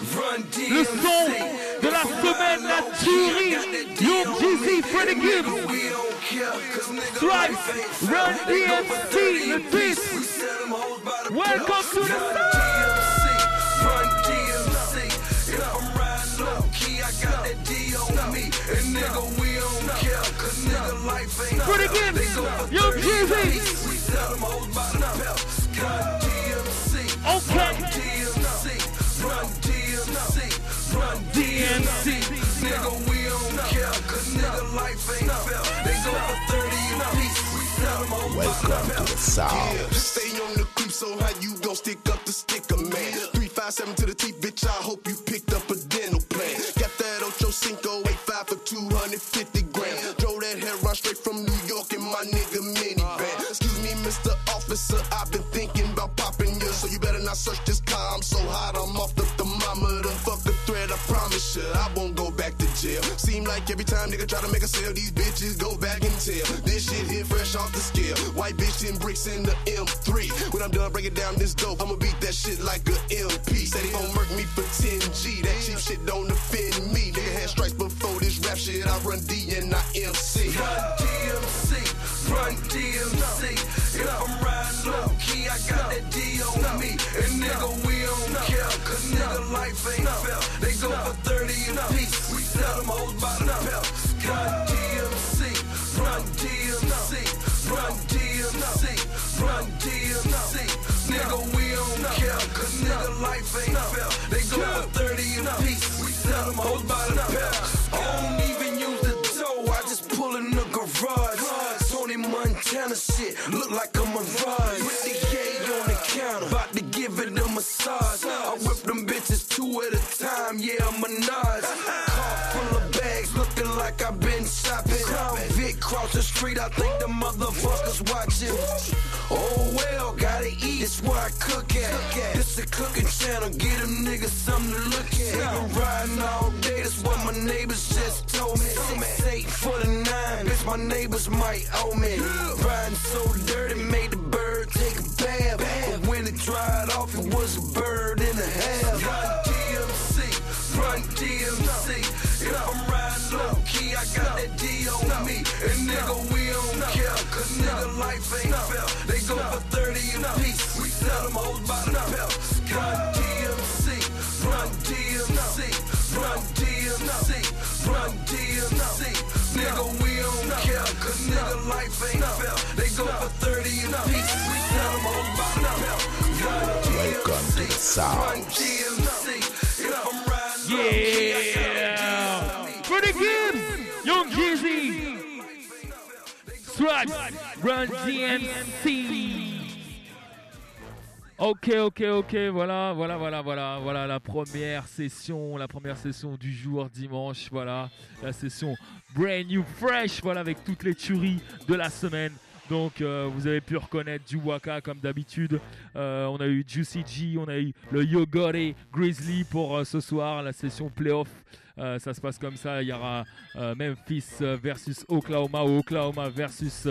Le son de la semaine, la tuerie. Young Jeezy, Freddie Gibbs. Stripes, Run DMC, le. Welcome to the Run DMC. If I'm riding low key, I got that D on me. And nigga, we don't care. Cause nigga, life ain't Freddie. Gibbs, They go for Young 30 Jeezy. DMC. Nigga, we don't care. Cause nigga, life ain't fair. They go for 30 apiece. We sell them Welcome to the South. Stay on the creep, so how you gon' stick up the sticker, man? 357 to the T, bitch, I hope you picked up a dental plan. Got that Ocho Cinco, 85 for 250 grand. Drove that hair run straight from New York in my nigga minivan. Excuse me, Mr. Officer. I've been thinking about popping you, so you better not search this car. I'm so hot, I'm off the thermometer. Fuck a I won't go back to jail. Seem like every time nigga try to make a sale, these bitches go back and tell. This shit hit fresh off the scale. White bitch 10 bricks in the M3. When I'm done breaking down this dope, I'ma beat that shit like a MP. Said he gon' murk me for 10G. That cheap shit don't offend me. Nigga had stripes before this rap shit. I run D and I MC. Run DMC, run DMC. If I'm riding low key, I got that D on me. And nigga, we don't care, cause nigga life ain't fair. They go for 30 we sell them hoes by the pelt. Run DMC, run DMC, run DMC, run DMC. Nigga, we don't care, cause nigga life ain't fair. They go for 30 a piece, we sell them hoes by the pelt. I don't even use the dough, I just pull in the garage. Tony Montana shit, look like a ride. With the gay on the counter, about to give it a massage. I whip them bitches two at a time, yeah, I'm a Nas. Car full of bags, looking like I've been shopping. Crown Vic cross the street, I think the motherfuckers watching. Oh well, gotta eat, it's where I cook at. This a cooking channel, get them niggas something to look at. Been riding all day, that's what my neighbors just told me. Six eight for the nine, bitch, my neighbors might owe me. Riding so dirty, made the bird take a bath. But when it dried off, it was a bird in a half. Run DMC, run DMC. If I'm riding I got that D on me. And nigga, we don't care, cause nigga life ain't fair. They go for 30 a piece, we sell them hoes by the pelt. Run DMC, run DMC, run DMC, run DMC. Nigga, we don't care, cause nigga life ain't fair. They go for 30 a piece, we sell them hoes by the pelt. Welcome to the South. DMC. If I'm riding low key, I got Yeah! Freddie Gibbs! Young Jeezy! Swag! Run DMC! Ok, ok, ok, voilà, voilà, voilà, voilà, voilà la première session, la première session du jour dimanche, voilà, la session brand new fresh, voilà, avec toutes les tueries de la semaine. Donc euh, vous avez pu reconnaître du Waka comme d'habitude. Euh, on a eu Juicy G, on a eu le Yogore Grizzly pour euh, ce soir, la session playoff. Euh, ça se passe comme ça. Il y aura euh, Memphis euh, versus Oklahoma ou Oklahoma versus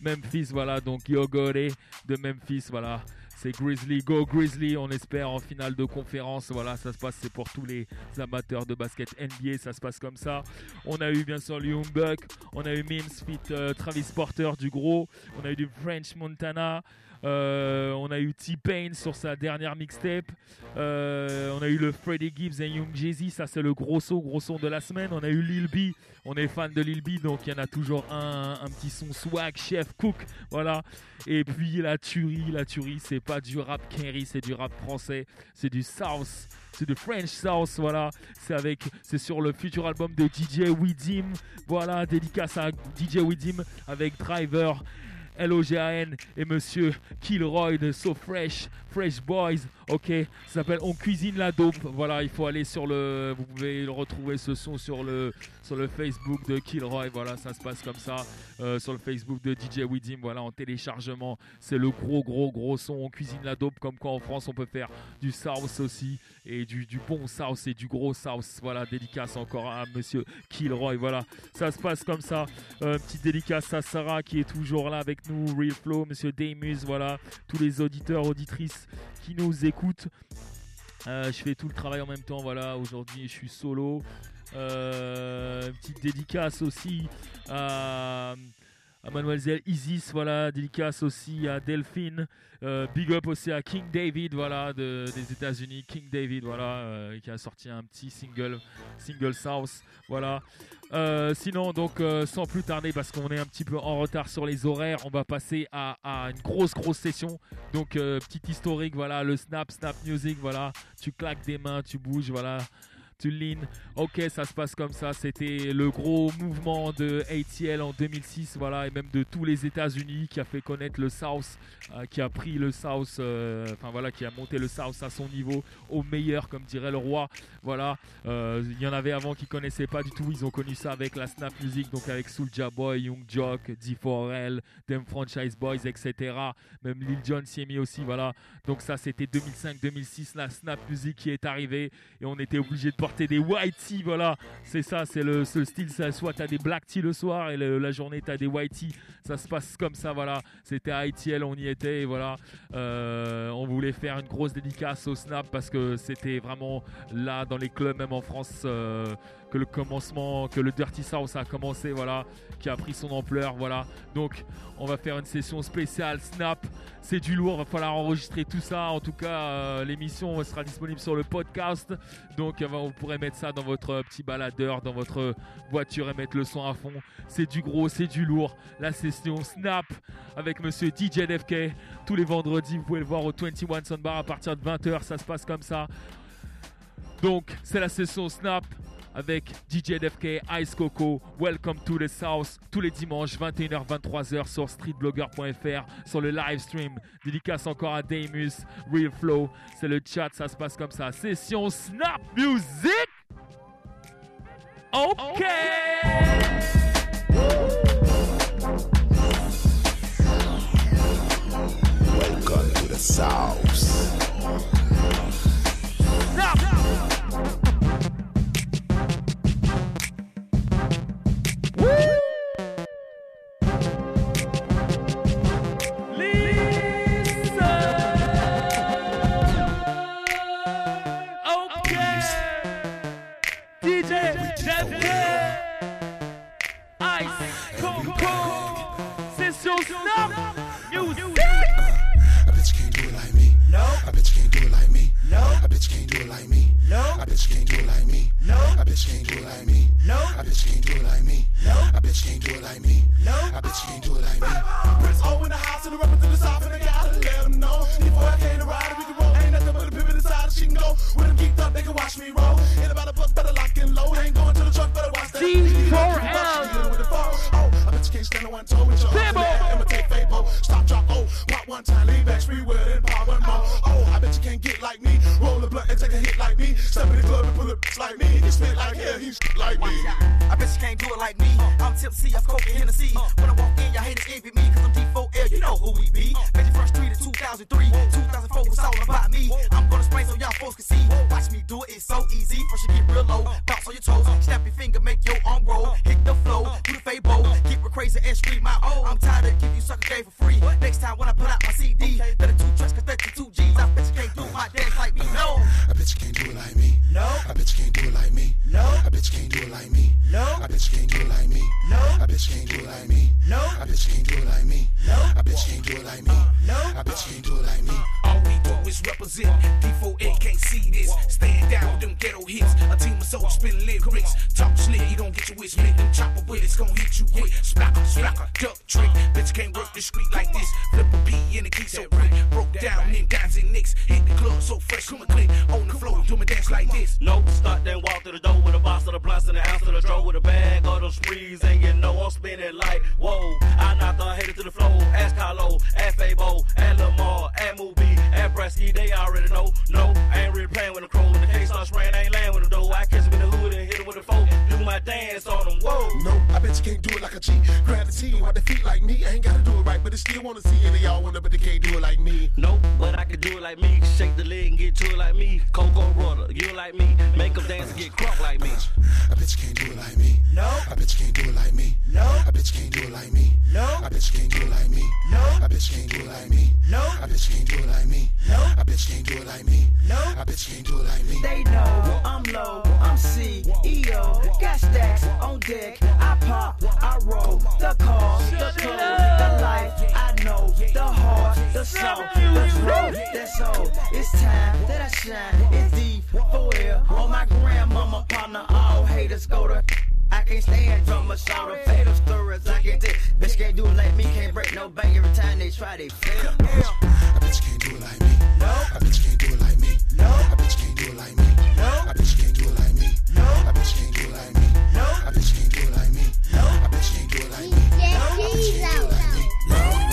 Memphis. Voilà, donc Yogore de Memphis. Voilà, c'est Grizzly. Go Grizzly, on espère en finale de conférence. Voilà, ça se passe, c'est pour tous les amateurs de basket NBA. Ça se passe comme ça. On a eu bien sûr Young Buck. On a eu Mims fit Travis Porter du gros. On a eu du French Montana. Euh, on a eu T-Pain sur sa dernière mixtape. Euh, on a eu le Freddie Gibbs et Young Jay-Z. Ça, c'est le gros son, gros son de la semaine. On a eu Lil B. On est fan de Lil B, donc il y en a toujours un, un petit son swag, chef, cook. Voilà. Et puis la tuerie, la tuerie, c'est pas du rap Kerry, c'est du rap français. C'est du South. C'est du French South, voilà. C'est avec, c'est sur le futur album de DJ Widim. Voilà, dédicace à DJ Widim avec Driver. L-O-G-A-N et Monsieur Kilroy de So Fresh, Fresh Boys, ok, ça s'appelle On cuisine la dope, voilà, il faut aller sur le, vous pouvez retrouver ce son sur le, sur le Facebook de Kilroy, voilà, ça se passe comme ça, euh, sur le Facebook de DJ Widim, voilà, en téléchargement, c'est le gros, gros, gros son, On cuisine la dope, comme quoi en France on peut faire du South aussi, et du, bon South et du gros South, voilà, dédicace encore à Monsieur Kilroy, voilà, ça se passe comme ça, euh, petite dédicace à Sarah qui est toujours là avec nous, Real Flow, Monsieur Damus, voilà, tous les auditeurs, auditrices qui nous écoutent. Euh, je fais tout le travail en même temps, voilà, aujourd'hui je suis solo. Euh, petite dédicace aussi à, à Mademoiselle Isis, voilà, dédicace aussi à Delphine. Euh, big up aussi à King David, voilà, de- des États-Unis. King David, voilà, euh, qui a sorti un petit single, single South, voilà. Euh, sinon, donc, sans plus tarder, parce qu'on est un petit peu en retard sur les horaires, on va passer à, une grosse, grosse session. Donc, petite historique, voilà, le snap, snap music, voilà. Tu claques des mains, tu bouges, voilà. To lean. Ok, ça se passe comme ça. C'était le gros mouvement de ATL en 2006, voilà, et même de tous les États-Unis qui a fait connaître le South, euh, qui a pris le South, euh, enfin voilà, qui a monté le South à son niveau, au meilleur, comme dirait le roi. Voilà, euh, il y en avait avant qui connaissaient pas du tout. Ils ont connu ça avec la Snap Music, donc avec Soulja Boy, Young Jock, D4L, Them Franchise Boys, etc. Même Lil Jon s'y est mis aussi, voilà. Donc ça, c'était 2005-2006, la Snap Music qui est arrivée et on était obligé de porter des white tee, voilà. C'est ça, c'est le, ce style. Ça, soit t'as des black tee le soir et la journée t'as des white tee. Ça se passe comme ça, voilà. C'était à ITL, on y était voilà. Euh, on voulait faire une grosse dédicace au Snap parce que c'était vraiment là dans les clubs, même en France, euh, que le commencement, que le Dirty South a commencé, voilà, qui a pris son ampleur, voilà. Donc, on va faire une session spéciale Snap. C'est du lourd, va falloir enregistrer tout ça. En tout cas, euh, l'émission sera disponible sur le podcast. Donc, euh, vous pourrez mettre ça dans votre euh, petit baladeur, dans votre voiture et mettre le son à fond. C'est du gros, c'est du lourd. La session Snap avec monsieur DJ DFK. Tous les vendredis, vous pouvez le voir au 21 Sun Bar à partir de 20h. Ça se passe comme ça. Donc, c'est la session Snap avec DJ DFK, Ice Coco, Welcome to the South, tous les dimanches 21h, 23h sur streetblogger.fr, sur le live stream. Dédicace encore à Damus, Real Flow, c'est le chat, ça se passe comme ça. Session Snap Music! Ok! Welcome to the South. No. A bitch can't do it like me. No. A bitch can't do it like me. No. A bitch can't do it like me. No. A bitch can't do it like me. No. A bitch can't do it like me. No. A bitch can't do it like me. Prince O in the house and the rapper to the south and I gotta let them know. Before I came to ride, we can roll. Ain't nothing but a pivot inside, she can go. When I'm geeked up, they can watch me roll. Ain't about a buck, better lock and load. Ain't going to the truck, better watch that. D4L. With the phone. Oh, I bet you can't stand on one toe with your Fabo. Imitate Fabo. Stop, drop, oh. Pop one time, lean back, free will, and like me. Step in the club and pull bitch like me. He spit like hell, he's like me. I bet you can't do it like me. I'm tipsy, I'm coke and Hennessy. When I walk in, y'all haters envy me, cause I'm D4L, you know who we be. The first three to 2003. 2004 was all about me. I'm gonna spray so y'all folks can see. Watch me do it, it's so easy. First you get real low, bounce on your toes. Snap your finger, make your arm roll. Hit the flow, do the fabo. Get real crazy and scream my Oh, I'm tired of giving you sucker game for free. Next time when I put out my CD, No. A bitch can't do it like me. No. A bitch can't do it like me. No. A bitch can't do it like me. No. A bitch can't do it like me. No. A bitch can't do it like me. No. A bitch can't do it like me. Uh, no. A bitch can't do it like me. All we do is represent. D4A can't see this. Stand down with them ghetto hits. A team of soldiers spin lyrics. Talk slick, you gon' get your wish split. Them chopper bullets gon' hit you quick. Splacker, splacker, duck trick. Bitch can't work the street like this. Flip a P in the key so quick. Broke down in dimes and nicks. Hit the club so fresh, come and click. On the floor, do my dance like this. No, start then walk through the door with a box of the blunts and the ounce of the draw with a bag of those sprees, and you know I'm spinning like whoa. I knocked the hater to the floor. Ask Carlo, ask Fabo, ask Lamar, ask Movie, ask Bresky, they already know. No, I ain't really playing with the crow. When the case start spraying, I ain't laying with them though. I catch him in the hood and hit him with a foe. My dance on them, whoa. No, I bet you can't do it like a G. Grab the team, want the feet like me. I ain't gotta do it right, but I still wanna see any of y'all wanna, but they can't do it like me. No, but I can do it like me. Shake the leg and get to it like me. Coco Rudder, you like me. Make them dance and get crunk like me. A bitch can't do it like me. No. A bitch can't do it like me. No. A bitch can't do it like me. No. A bitch can't do it like me. No. A bitch can't do it like me. No. A bitch can't do it like me. No. A bitch can't do it like me. No. A bitch can't do it like me. They know I'm low, I'm C, EO, got stacks on deck. I pop, I roll, the car, the clothes, the life. I know the heart, the soul, the flow. That's all. It's time that I shine. It's deep for real. On my grandmama partner, all haters go to. I can't stand drama, soda, fatal stories. I can't take. Bitch can't do it like me, can't break no bank every time they try, they fail. A bitch can't do it like me. No. A bitch can't do it like me. No. A bitch can't do it like me. No. A bitch can't do it like me. I bet she ain't do it like me. I bet ain't do it like me. Out.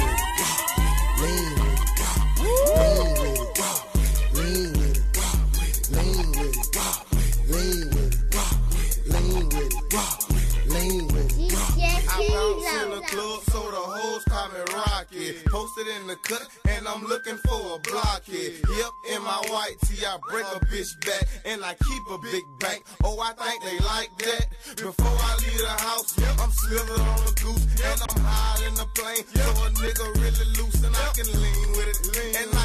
I bounce in the club, so the hoes call me Rocky. Posted in the cut, and I'm looking for a blockhead. Yep, in my white tee, I break a bitch back, and I keep a big bank. Oh, I think they like that. Before I leave the house, I'm slithering on a goose, and I'm high in the plane. So a nigga really loose, and I can lean with it. And I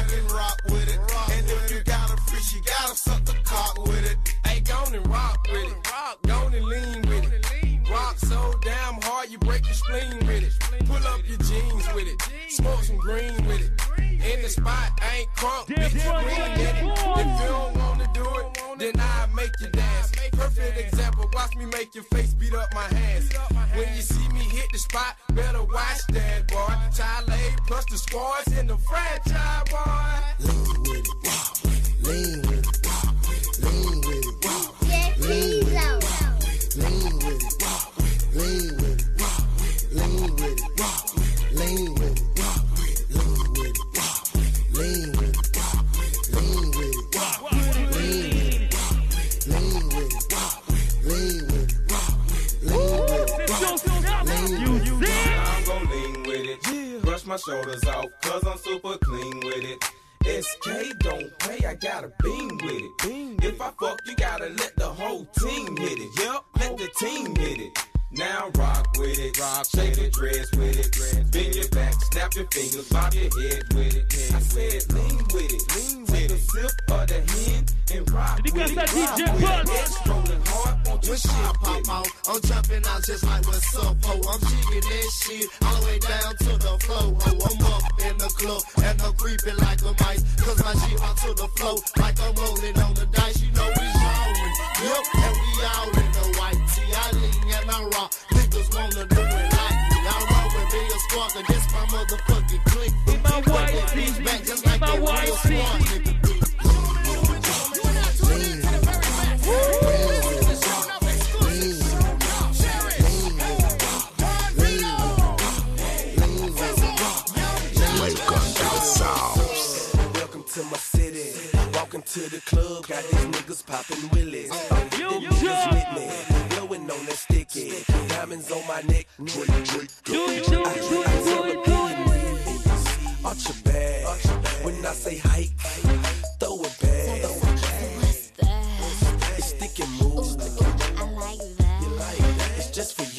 crunk, bitch, you green in it. If you don't wanna do it, then I make you dance. Perfect example, watch me make your face beat up my hands. When you see me hit the spot, better watch that, boy. Child A plus the squads in the franchise, boy. Lean with it, wow. Lean with it, my shoulders off, cause I'm super clean with it. SK don't pay, I gotta beam with it. If I fuck, you gotta let the whole team hit it. Yep, let the team hit it. Now rock with it, rock shake your dress with it, bend your back, snap your fingers, bob your head with it. I said lean with it, lean with it, sip of the hen and rock with it. Dédicace à rock DJ with it. Pulse. Head strolling hard, won't When shit shit pop me? out, I'm jumping out just like what's up, ho. I'm jigging this shit all the way down to the floor, ho. I'm up in the club and I'm creeping like a mice, cause my shit out to the flow like I'm rolling on the dice. You know we showing, yep, and we all in the white tee. I lean and I rock, niggas wanna do it like me. I roll with Bill Squad, and this my motherfucking clique. In my white tee, back just like in my the white real tee. squad, nigga. Welcome to the South. Welcome to my city. Walking to the club, got these niggas popping willies. Them niggas with me, blowing on that sticky. Diamonds on my neck, Drake, Drake. I, I tell the people, arch your back. When I say hike, throw it back. It's stick and move. You like that? It's just for you.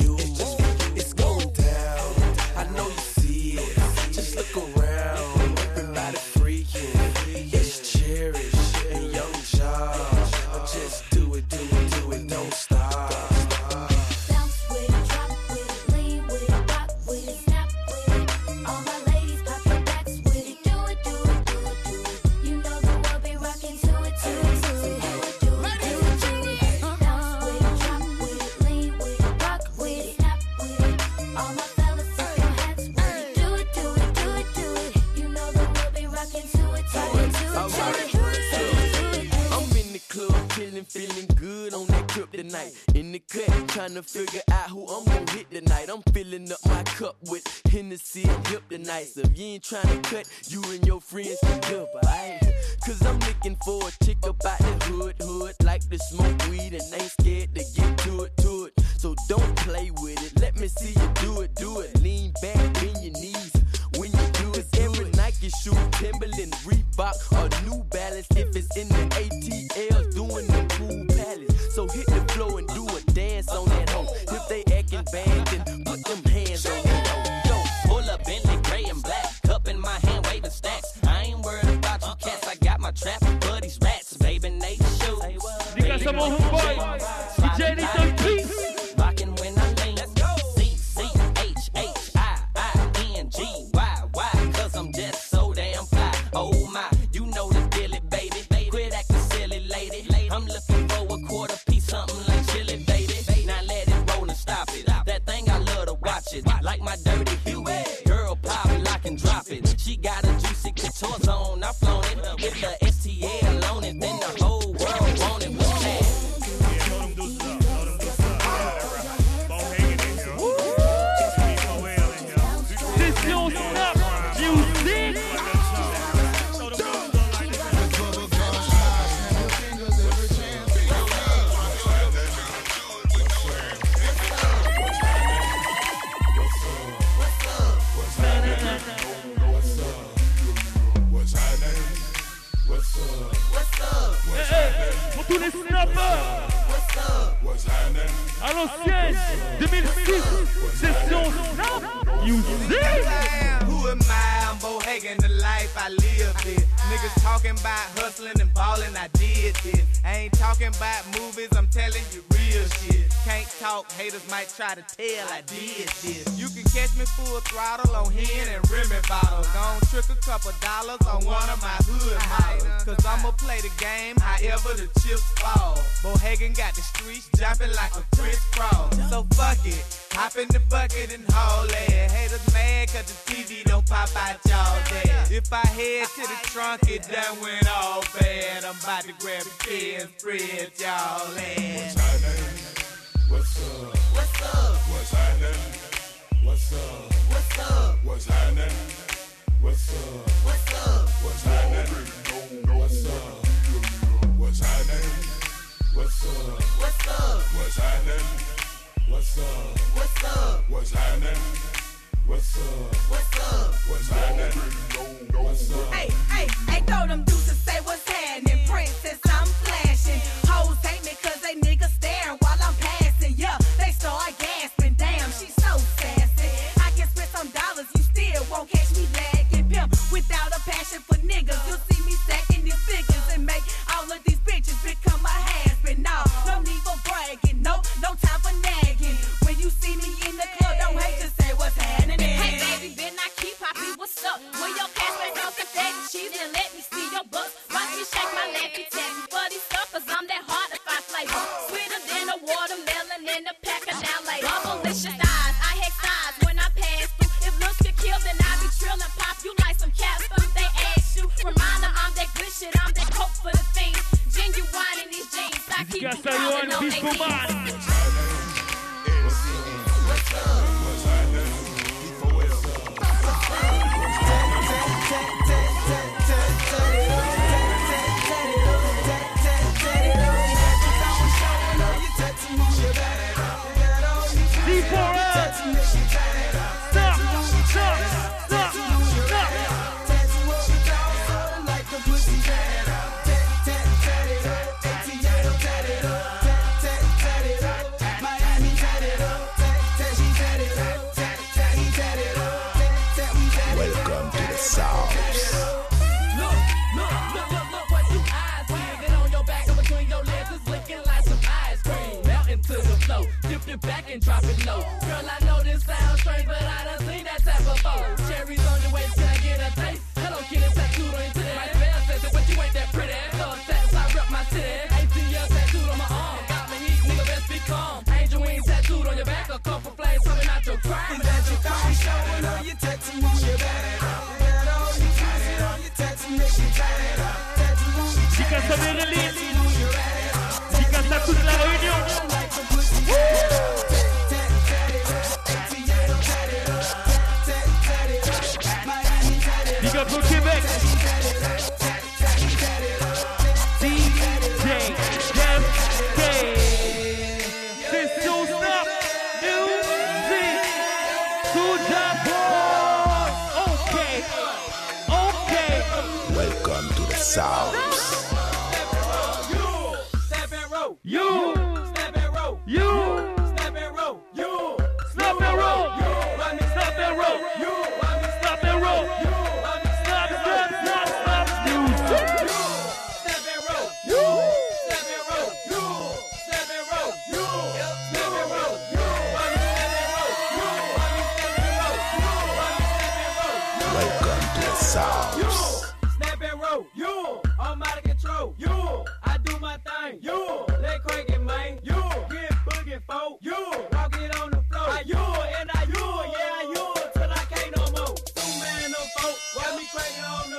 Feeling, feeling good on that trip tonight. In the cut, trying to figure out who I'm gonna hit tonight. I'm filling up my cup with Hennessy and Hip tonight. So if you ain't trying to cut, you and your friends can jump, alright? Cause I'm looking for a chick about the hood, hood, like to smoke weed and ain't scared to get to it, to it. So don't play with it. Let me see you do it, do it. Lean back, bend your knees. When you do it, every Nike shoe, Timberland, Reebok, or New Balance. If it's in the ATLs, doing the cool palace. So hit the floor and do a dance on that hoe. If they acting bad, then put them hands on that hoe. Yo, pull up Bentley gray and black, cup in my hand, waving stacks. I ain't worried about you cats, I got my trap buddies, rats, baby Nate shoes. Dédicace à mon homeboy, DJ Little I lived it. Niggas talking about hustling and balling, I did this. I ain't talking about movies, I'm telling you can't talk, haters might try to tell I did this. You can catch me full throttle on hen and Remy bottles. Gon' trick a couple dollars on one of my hood models. Cause I'ma play the game however the chips fall. Bohagan got the streets jumping like a Kris Kross. So fuck it, hop in the bucket and haul it. Haters mad cause the TV don't pop out y'all there. If I head to the trunk, it done went all bad. I'm about to grab the kids, and y'all ass. What's up? What's up? What's happening? What's up? What's up? What's happening? What's up? What's up? What's happening? What's up? What's happening? What's up? What's up? What's happening? What's up? What's up? What's happening? What's up? What's up? What's happening? What's up? Hey, hey, hey, throw them dudes to say what's happening, princess. I'm playing.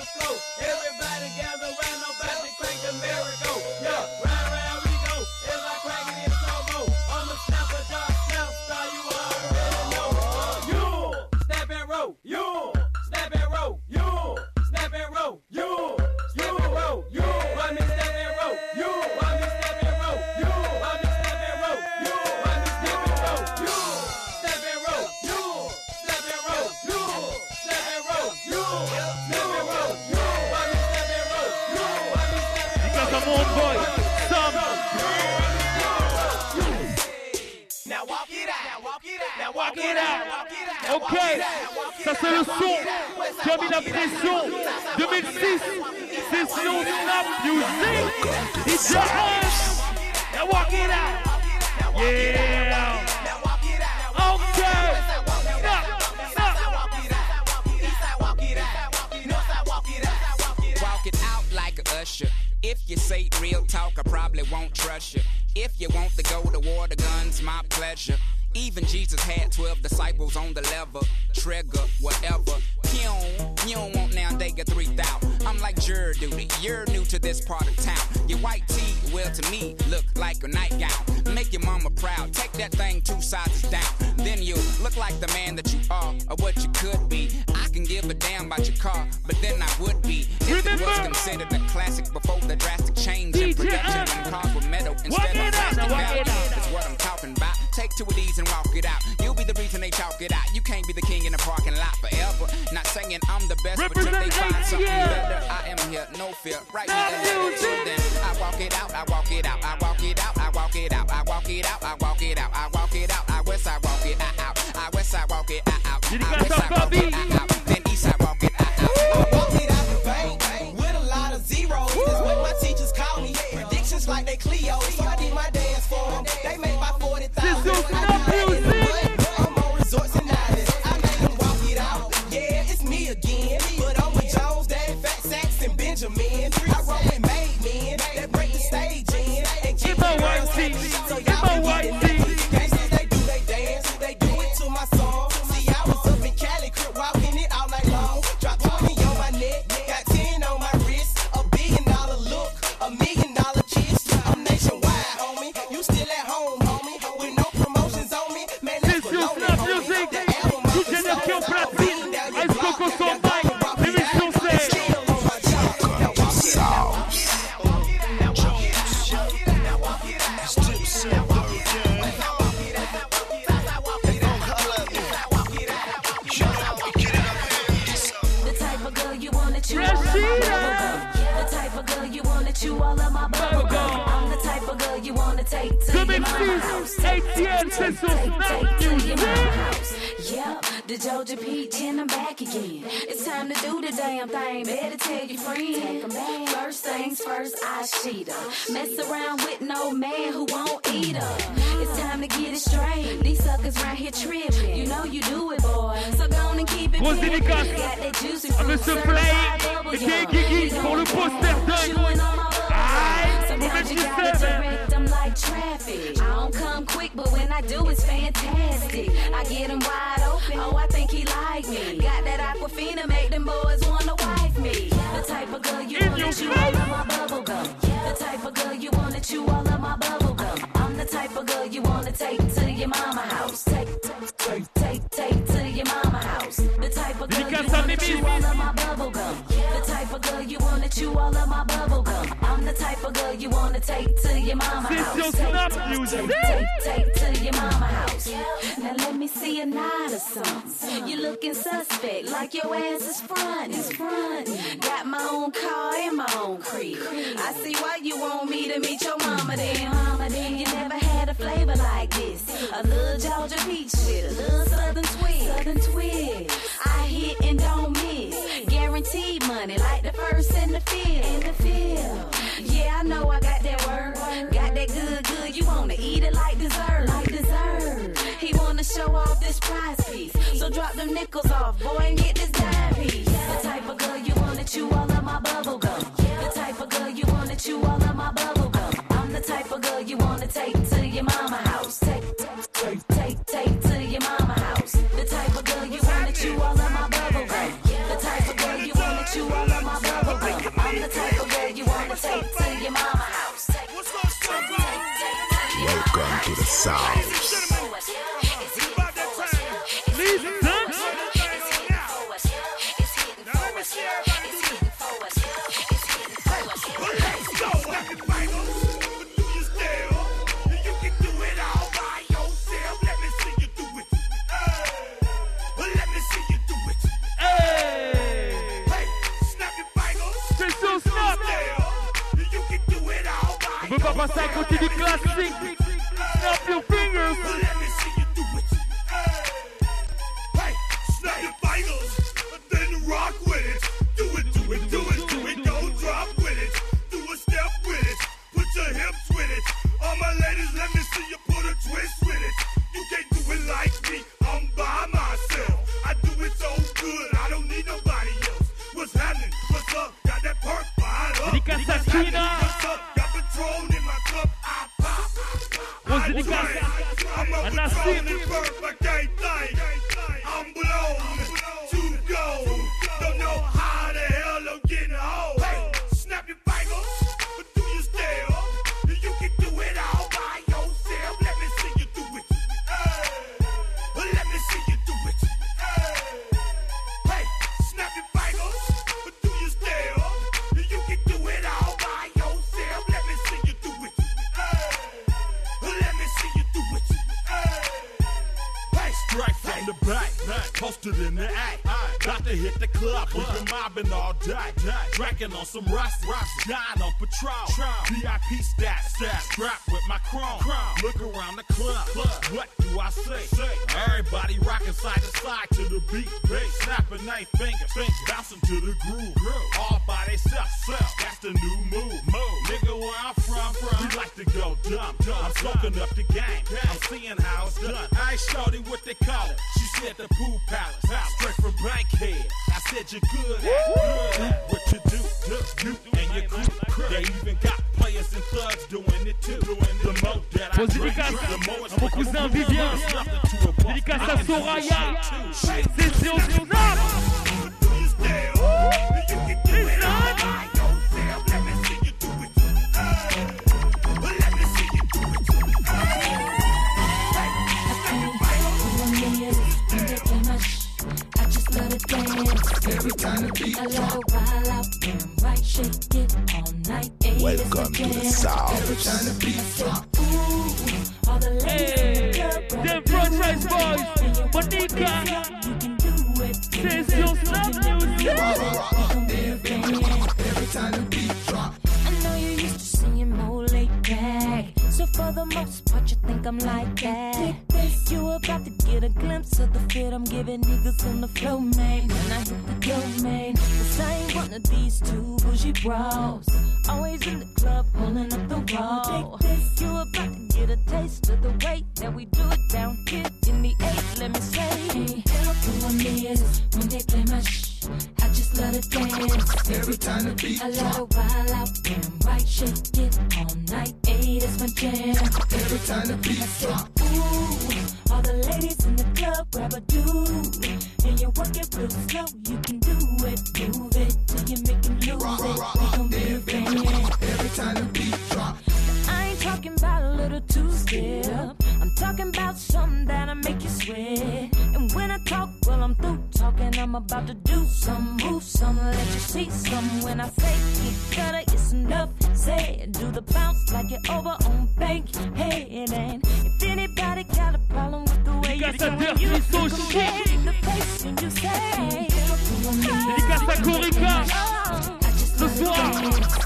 Everybody gather. The Georgia I'm back again. It's time to do the damn thing. Better tell your friend. First things first, I sheet her. Mess around with no man who won't eat her. It's time to get it straight. These suckers here. You know you do it, boy. So go on and keep it that juicy à fruit Monsieur served Play et yum. Guigui pour poster dingue. Aïe, Sometimes you gotta direct them like traffic. I don't come quick, but when I do, it's fantastic. I get them wide open. Oh, I think he like me. Got that aquafina, make them boys wanna wife me. The type of girl you wanna chew all of my bubble gum. The type of girl you wanna chew all of my bubble gum. I'm the type of girl you wanna take to your mama house. Take, take, take, take, to your mama house. The type of girl you wanna chew all of my bubble gum. Type of girl you wanna chew all of my bubble gum. I'm the type of girl you wanna take to your mama this house. Session Take, Snap take, Music. take, take to your mama house. Now let me see a nod or something. You looking suspect, like your ass is front, is front. Got my own car and my own crib. I see why you want me to meet your mama then. Mama then you never had a flavor like this. A little Georgia peach with a little southern twist. Southern twist. I hit and don't. Guaranteed money like the first in the field. In the field. Yeah, I know I got that word. Got that good, good. You wanna eat it like dessert. Like dessert. He wanna show off this prize piece. So drop them nickels off, boy, and get this dime piece. The type of girl you wanna chew all of my bubble gum. The type of girl you wanna chew all of my bubble gum. I'm the type of girl you wanna take to your mama house. Take, take, take, take Welcome to the South. Session snap your fingers. Let me see you do it. Hey, hey snap your fingers, then rock with it. Do it, do it, do it, do it. Don't drop with it. Do a step with it. Put your hips with it. All my ladies, let me see you put a twist with it. You can't do it like me. I'm by myself. I do it so good. I don't need nobody else. What's happening? What's up? Got that perk fired up. Got did you guys? And I see it.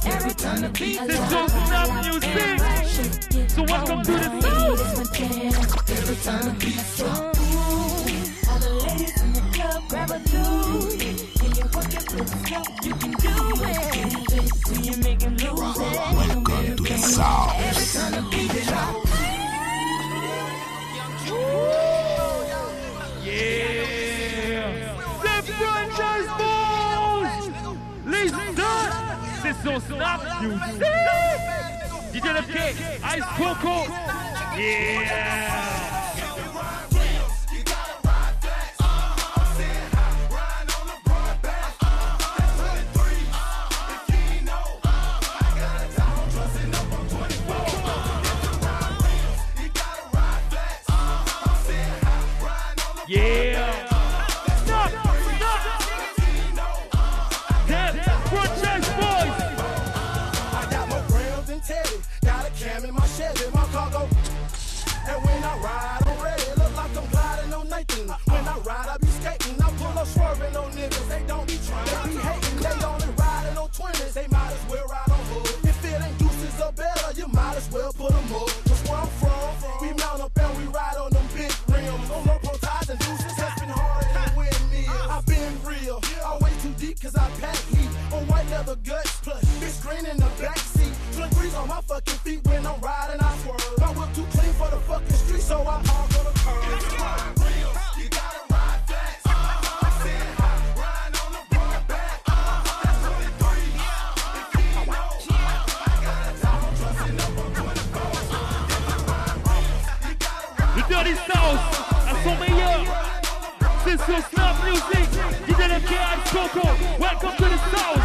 Every time the beat This goes stop music. So welcome to the Every time the beat drop All the ladies in the club grab a you work it you can do it. You make him lose it Welcome to the south. Every time the beat drop Yeah, yeah. The franchise Benzo, Snap, DJ Ice Coco. Yeah! Welcome to the South.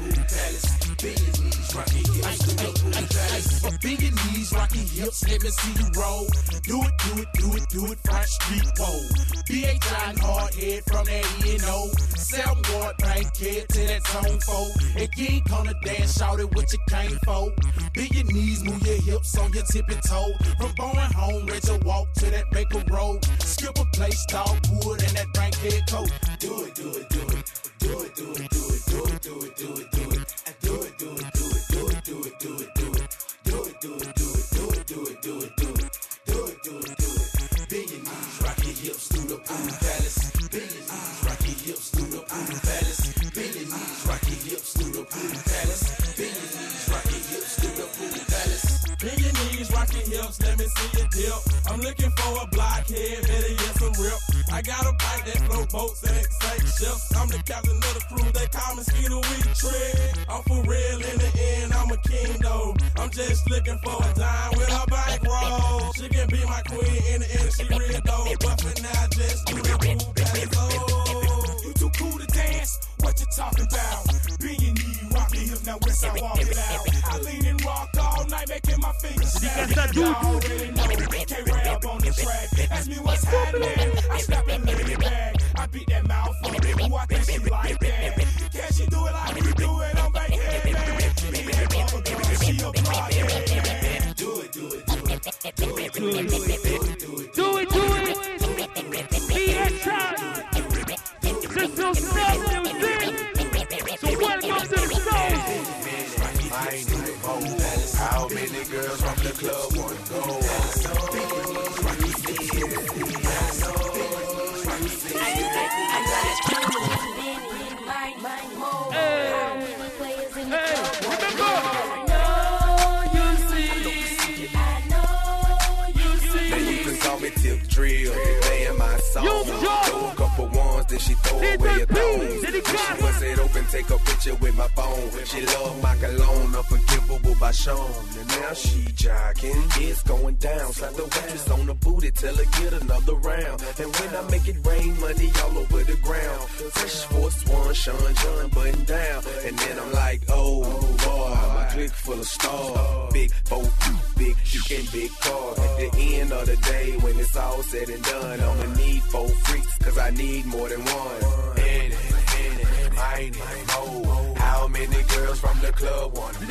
Hips through the pool palace. Billionaires, rocky hips through the pool palace. Billionaires, rocky hips, let me see you roll. Do it, do it, do it, do it, front street pole. B.H.I. hard head from that E&O. Sam Ward, bank head to that zone four. And you ain't gonna dance, shout it what you came for. Bend your knees, move your hips on your tippy toe. From going home, ready to walk to that Baker Road. Skip a place, dog wood, and that bank head coat. Do it, do it, do it. Do it, do it, do it, do it, do it, do it, do it. And do it, do it, do it, do it, do it, do it, do it. Do it, do it, do it, do it, do it, do it, do it. Do it, do it, do it. Bend your knees, rock your hips through the pool let me see you dip. I'm looking for a blockhead, better get some rip. I got a bike that float boats and excite ships. I'm the captain of the crew, they call me Skeeter Week Trick. I'm for real in the end, I'm a king though. I'm just looking for a dime with a bankroll. She can be my queen in the end, she real though. But for now, just do the cool balance. Oh, You too cool to dance? What you talking about? Your knee, rock your hips, now west I walk it out. I lean night, making my fingers snap. You already know, K-Rab on the track. Ask me what's happening, I snap and lay it back. I beat that mouth up, ooh, I think she like that. Can she do it like we do it on Bankhead, man? She that bubble girl, she a blockhead. Do it, do it, do it. Do it, do it, do it, do it, do it. Do it, do it. Be a child. This is soul music. So welcome to the soul. I ain't even vote. The club wanna go? Tip Drill. They in my song. Then she throw away a thong. She bust it open, take a picture with my phone. She love my cologne, unforgivable by Sean. And now she jogging, it's going down. Slap the waitress on the booty, tell her get another round. And when I make it rain, money all over the ground. Fresh Force One, Sean John button down. And then I'm like, oh boy, my clique full of stars. Big boat, big and big car. At the end of the day, when it's all said and done, I'ma need four freaks, cause I need more than one. In it, in it, I ain't even know how many girls from the club wanna go.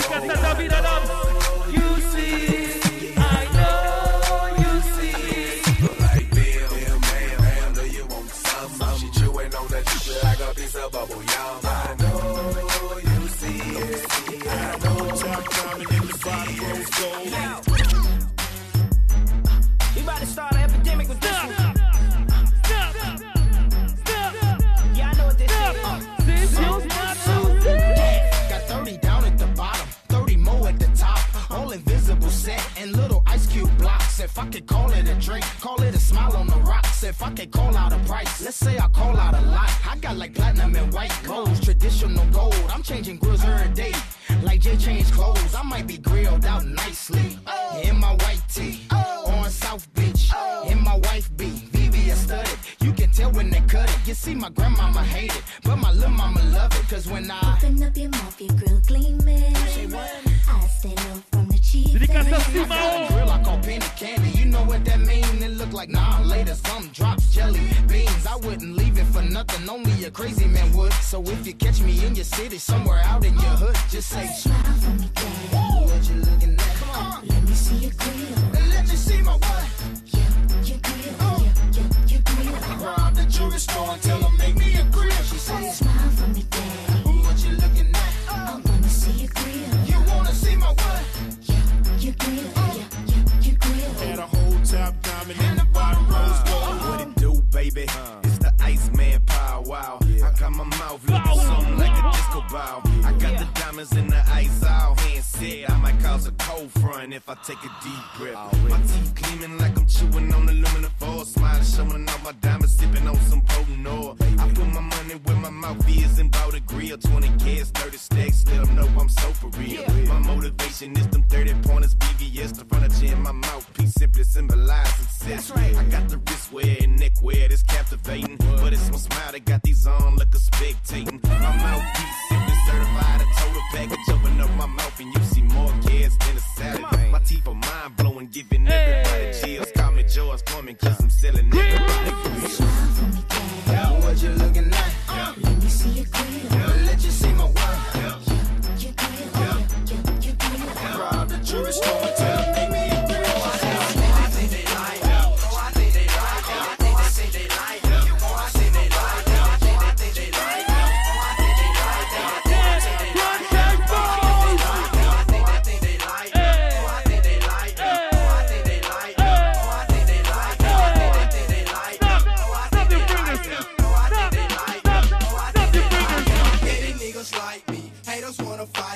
You see, I know you see. Like Bill, Bill, man, man, do you want some? She chewing on the chick like a piece of bubble If I could call out a price, let's say I call out a lot. I got like platinum and white gold, traditional gold. I'm changing grills every day. Like Jay changed clothes, I might be grilled out nicely. In my white tee, on South Beach. In my wife be VVS studded. You can tell when they cut it. You see, my grandmama hate it, but my little mama love it. Cause when I Open up your mouth, your grill gleaming. I stand up from the chief. Grill I call penny candy. You know what that mean? Like nah later some drops jelly beans. I wouldn't leave it for nothing. Only a crazy man would. So if you catch me in your city, somewhere out in your hood, just say smile for me, daddy. What you looking at? Come on, let me see your grill. And let you see my what? Your grill, oh. your, your, your grill. Rob the jewelry store and tell make me a grill. She said, Smile for me. What you looking at? I wanna see your grill. You wanna see my what? Your grill, your, your grill. Had a whole top diamond ball. I got the diamonds in a cold front if I take a deep breath. My teeth gleaming like I'm chewing on aluminum foil. Smiling, showing off my diamonds, sipping on some potent oil. I put my money where my mouth is and bought a grill. 20 cans, 30 stacks, let 'em know I'm so for real. My motivation is them 30 pointers, VVS, the furniture in my mouthpiece simply symbolize success. I got the wristwear and neckwear that's captivating, but it's my smile that got these on like a spectating. My mouthpiece simply certified, total package, open up my mouth and you see more kids than a salad. My teeth are mind blowing, giving hey. everybody chills. Call me George Foreman, cause I'm selling Green. everybody grills. Now what you looking at? Uh, let me see your grill. Let you see my you, Yeah. Yeah, you you, Yeah. Yeah, you grill. Yeah. Rob the jewelry store.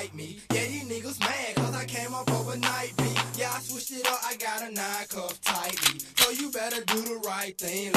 like me. Yeah, these niggas mad, cause I came up overnight, B. Yeah, I switched it up, I got a nine cuff tightly. So you better do the right thing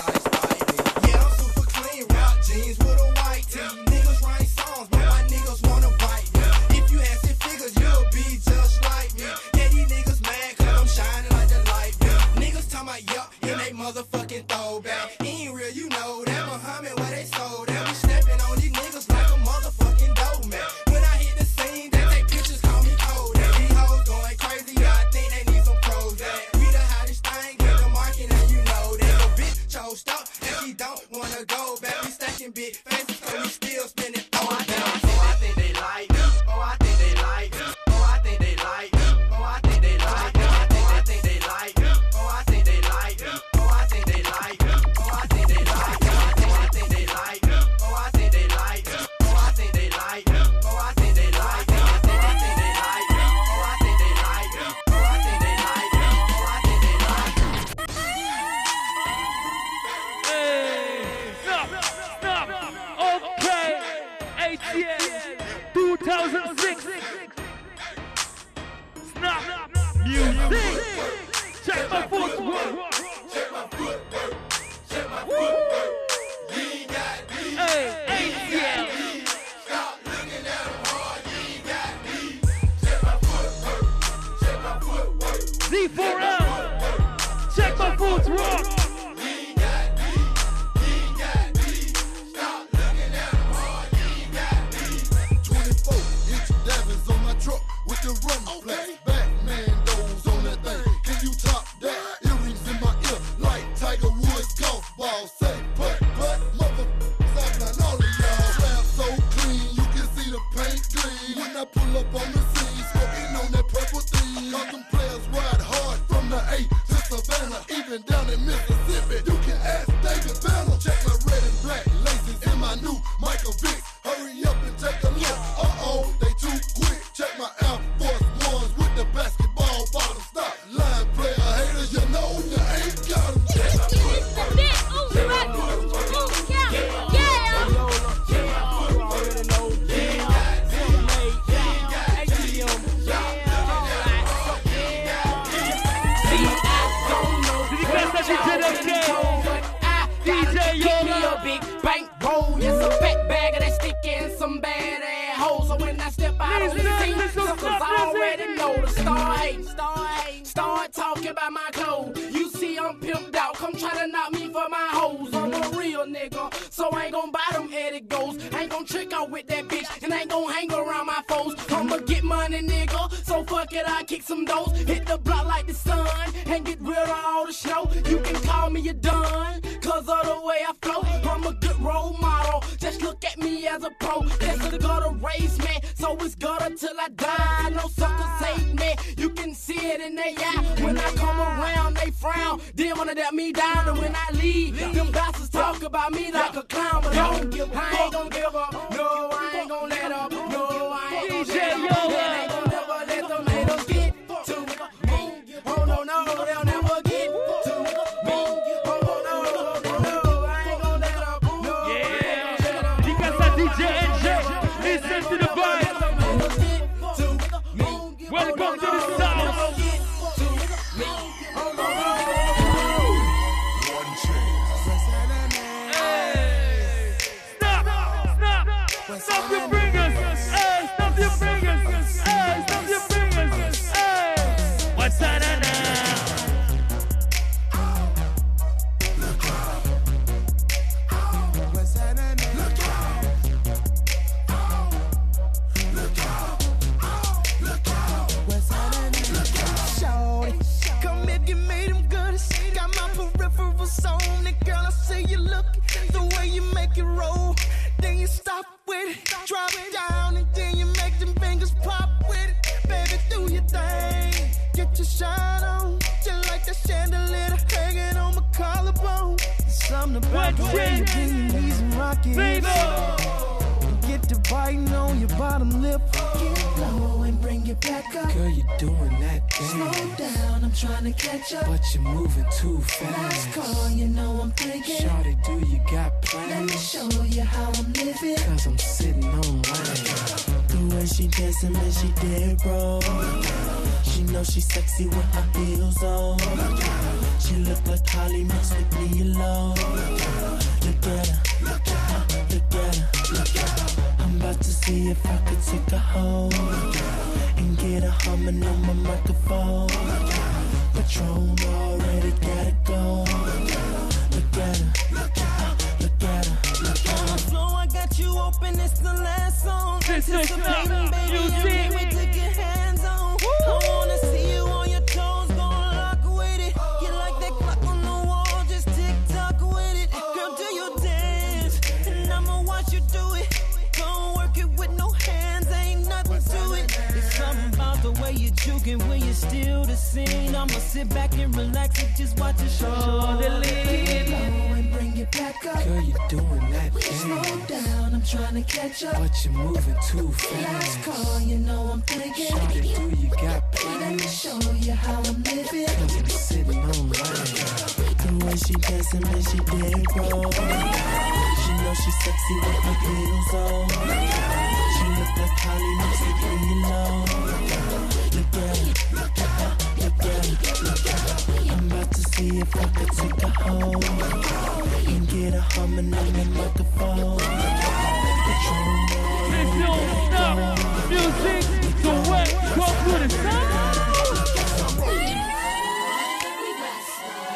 all the show. You can call me a done, cause of the way I flow. I'm a good role model, just look at me as a pro. That's the gutter raise me, so it's gutter till I die. No suckers hate me, you can see it in their eye. When I come around, they frown. They wanna let me down, and when I leave, them bastards talk about me like a clown. But I don't give a I ain't gon' give up. No, I ain't gon' let up. No, I ain't gon' DJ let up. And I ain't gon' never let them get to me. Oh no, no, they'll never get Something about you bring your knees and rock it. Baby. Get to biting on your bottom lip. Get low and bring it back up. Girl, you doing that thing. Slow down, I'm trying to catch up. But you're moving too fast. Last call, you know I'm thinking. Shorty, do you got plans? Let me show you how I'm living. Cause I'm sitting on land. Way she dancing, man, she dead wrong. She know she sexy with her heels on. She look like Holly mixed with me alone. Look at her, look at her, look at her, look at her. I'm about to see if I could take her home and get her humming on my microphone. Patron already gotta go. Look at her, look at her, look at her, look at her. On the floor, I got you open, it's the last song. This is Anticipating, not baby, music. I can't to get hands the way you're juking when you're still the scene. I'ma sit back and relax and just watch it show. The lead. and bring it back up. Girl, you're doing that We slow down, I'm trying to catch up. But you're moving too fast. Last call, you know I'm thinking. do you got plans? Let me show you how I'm living. I'm sitting online. The way she dancing, man, she dead wrong. She know she sexy with her heels on. She look like Holly mixed with me alone. Look I could take her home and get her humming on the microphone. This don't stop music, so wet, come to the.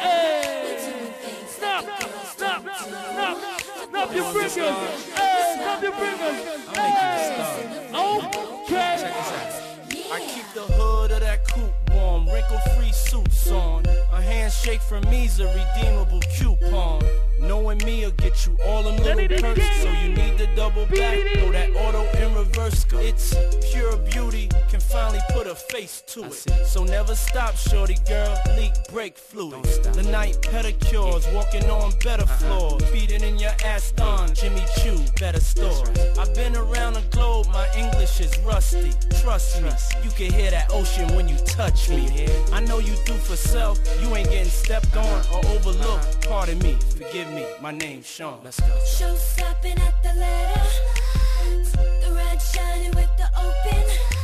Hey, stop, stop, stop, stop your fingers. Hey, stop your fingers. Hey, okay. I keep the hood of that coupe warm, wrinkle-free suits on. A handshake from me's a redeemable coupon. Knowing me'll get you all them little perks, so you need the double back, throw that auto in reverse. It's pure beauty, can finally put a face to it. So never stop, shorty girl, leak brake fluid. The night pedicures, walking on better floors, beating in your ass on Jimmy Choo, better store. I've been around the globe, my English is rusty. Trust me, you can hear that ocean when you touch me. I know you do for self, you ain't getting stepped on or overlooked. Pardon me, forgive me, my name's Sean. Let's go. Show stopping at the ladder. The red shining with the open.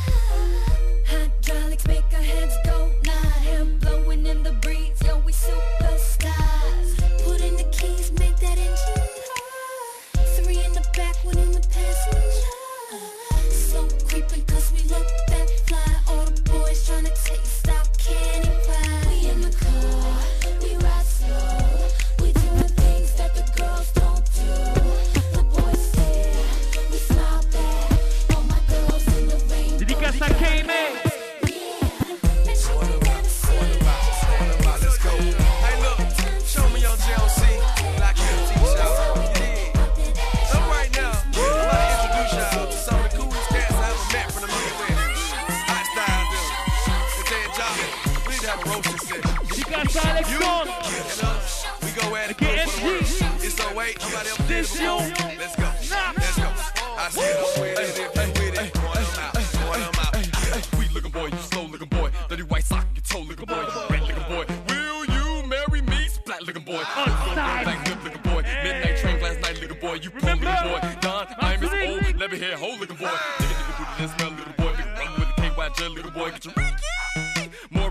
À Alexandre. We go at it. The work. It's 08. Nobody else did it before. Let's go. Let's go. I see it up with it. You with it, point them out. Point out. Sweet looking boy, you slow looking boy, dirty white sock, you toe looking boy, red looking boy. Will you marry me? Splat looking boy, Outside. black lip looking boy, midnight train last night looking boy, you pro looking boy. Don, I'm his old, never hair hole looking boy. Nigga nigga booty that smell looking boy, big brother with a KY gel looking boy, get your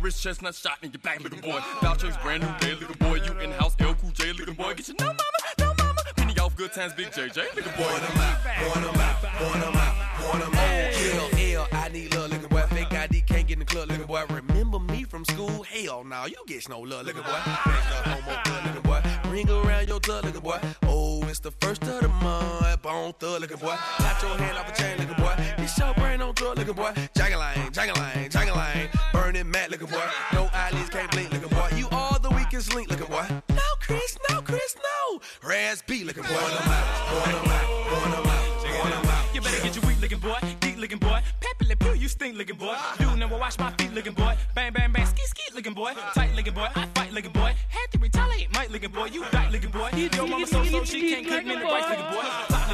Ricky. Chestnut shot in your back looking boy. Vouchers brand new day looking boy, you in house L Cool J looking boy, get your no mama, no mama. Penny off good times, big JJ looking boy. Point them out. Point them out. Point them out. Point them out. L, L, I need love, looking boy. Fake ID can't get in the club, looking boy. Remember me from school? Hell no, you get no love, looking boy. Next up, homo thug, looking boy. Ring around your tug, looking boy. Oh, it's the first of the month. Bone thug, looking boy. Got your hand off a chain, looking boy. This your brain on drug, looking boy. Jagalang, jagalang, jagalang. Burning mad, looking boy. No eyelids can't blink, looking boy. You are the weakest link, looking boy. No, Chris, no, Chris, no. Raz B, looking boy. Point them out, point them out, point them out, point them out. You better get your weak looking boy, geek looking boy, peppy lip, you stink looking boy. You never wash my feet looking boy, bang bang bang, ski ski looking boy, tight looking boy, I fight looking boy, had to retaliate, might looking boy, you dyke looking boy. Your mama so so she can't cook me in the rice looking looking boy,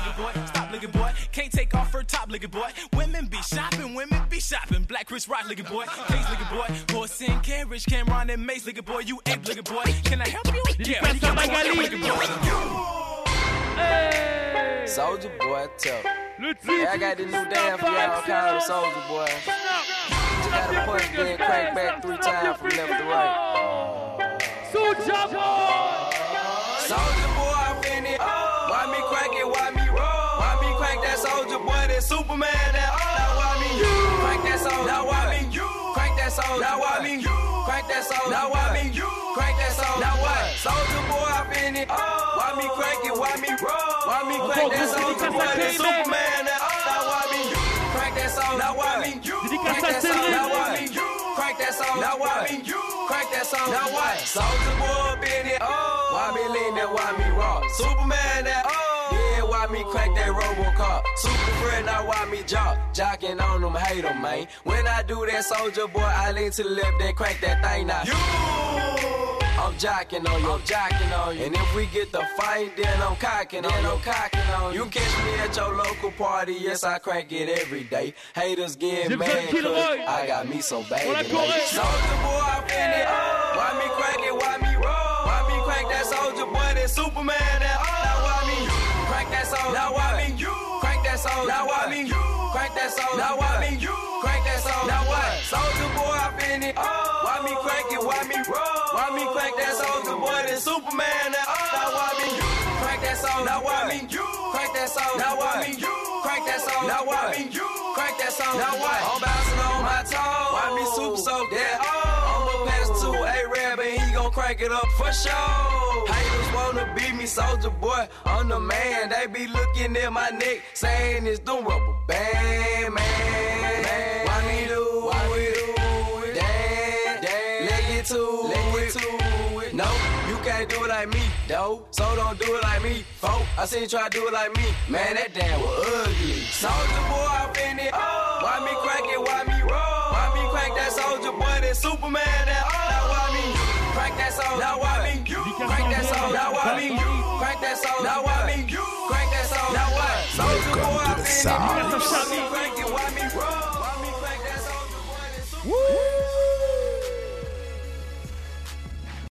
off her looking boy. Women be shopping, women be shopping, black Chris Rock looking boy, case looking boy, horse and carriage, Cameron and Mace looking boy, you ape looking boy. Can I help you? Yeah, Dédicace à you Magali. looking boy. Soldier boy, tough. Hey, I got this new dance for y'all called Soldier boy. Just gotta punch, then crank back three times from left to right. Soldier boy! Soldier boy, I'm finna. Why that soldier boy? That Superman? That now why me crank that soldier? Now why me crank that soldier? Now why me crank that soldier? Now why me crank that soldier? Now what? Soldier boy, I'm finna. Why me crank it? Why me roll? Why me crank that soldier boy? That Superman? That now why me crank that soldier? Now why me crank that soldier? Now why me crank that soldier? Now why me crank that soldier? Now what? Soldier boy, been it. Why me lean that? Why me raw? Superman that. Yeah, why me crank that Super friend, now why me jock? Jocking on them, hate 'em, man. When I do that, soldier boy, I lean to the left, then crank that thing now. You! I'm jocking on you, I'm jocking on you. And if we get the fight, then I'm cocking on you. I'm cocking on you. You catch me at your local party, yes, I crank it every day. Haters get J'ai besoin de mad, Kid cause I got me so bad. On. Soldier boy, I'm in it. Why me crank it? Why me roll? Why me crank that soldier boy? That Superman? That now why me crank that soldier? Now why me crank that soldier? Now why me crank that soldier? Now why me you crank that soldier? Now what? Soldier boy, I'm in it. Oh. Why me crank it? Why me roll? Why me crank that soldier boy? That Superman? That oh. now why me crank that soldier? Now why me you crank that soldier? Now why me crank that soldier? Now why me crank that soldier? Now what? I'm bouncing on my toes. Why me super soaked? Yeah. Oh. I'ma pass to A-Rab and he gon' crank it up for sure. Haters wanna beat me, soldier boy. I'm the man. They be looking at my neck, saying it's doing rubber band, man. Why me do it? Damn, damn. Let get to it. No, you can't do it like me, though. So don't do it like me, folk. I seen you try to do it like me. Man, that damn was ugly. Soldier boy, I'm in it. Why me crank it? Why me roll? Why me crank that soldier boy? That Superman? That oh, now why me crank that soldier? Now why me Crank that soul, now what? Crank that soul, now what? Crank that soul, now what? Soldier boy, I'm in it. Crank it, why me roll? Woo!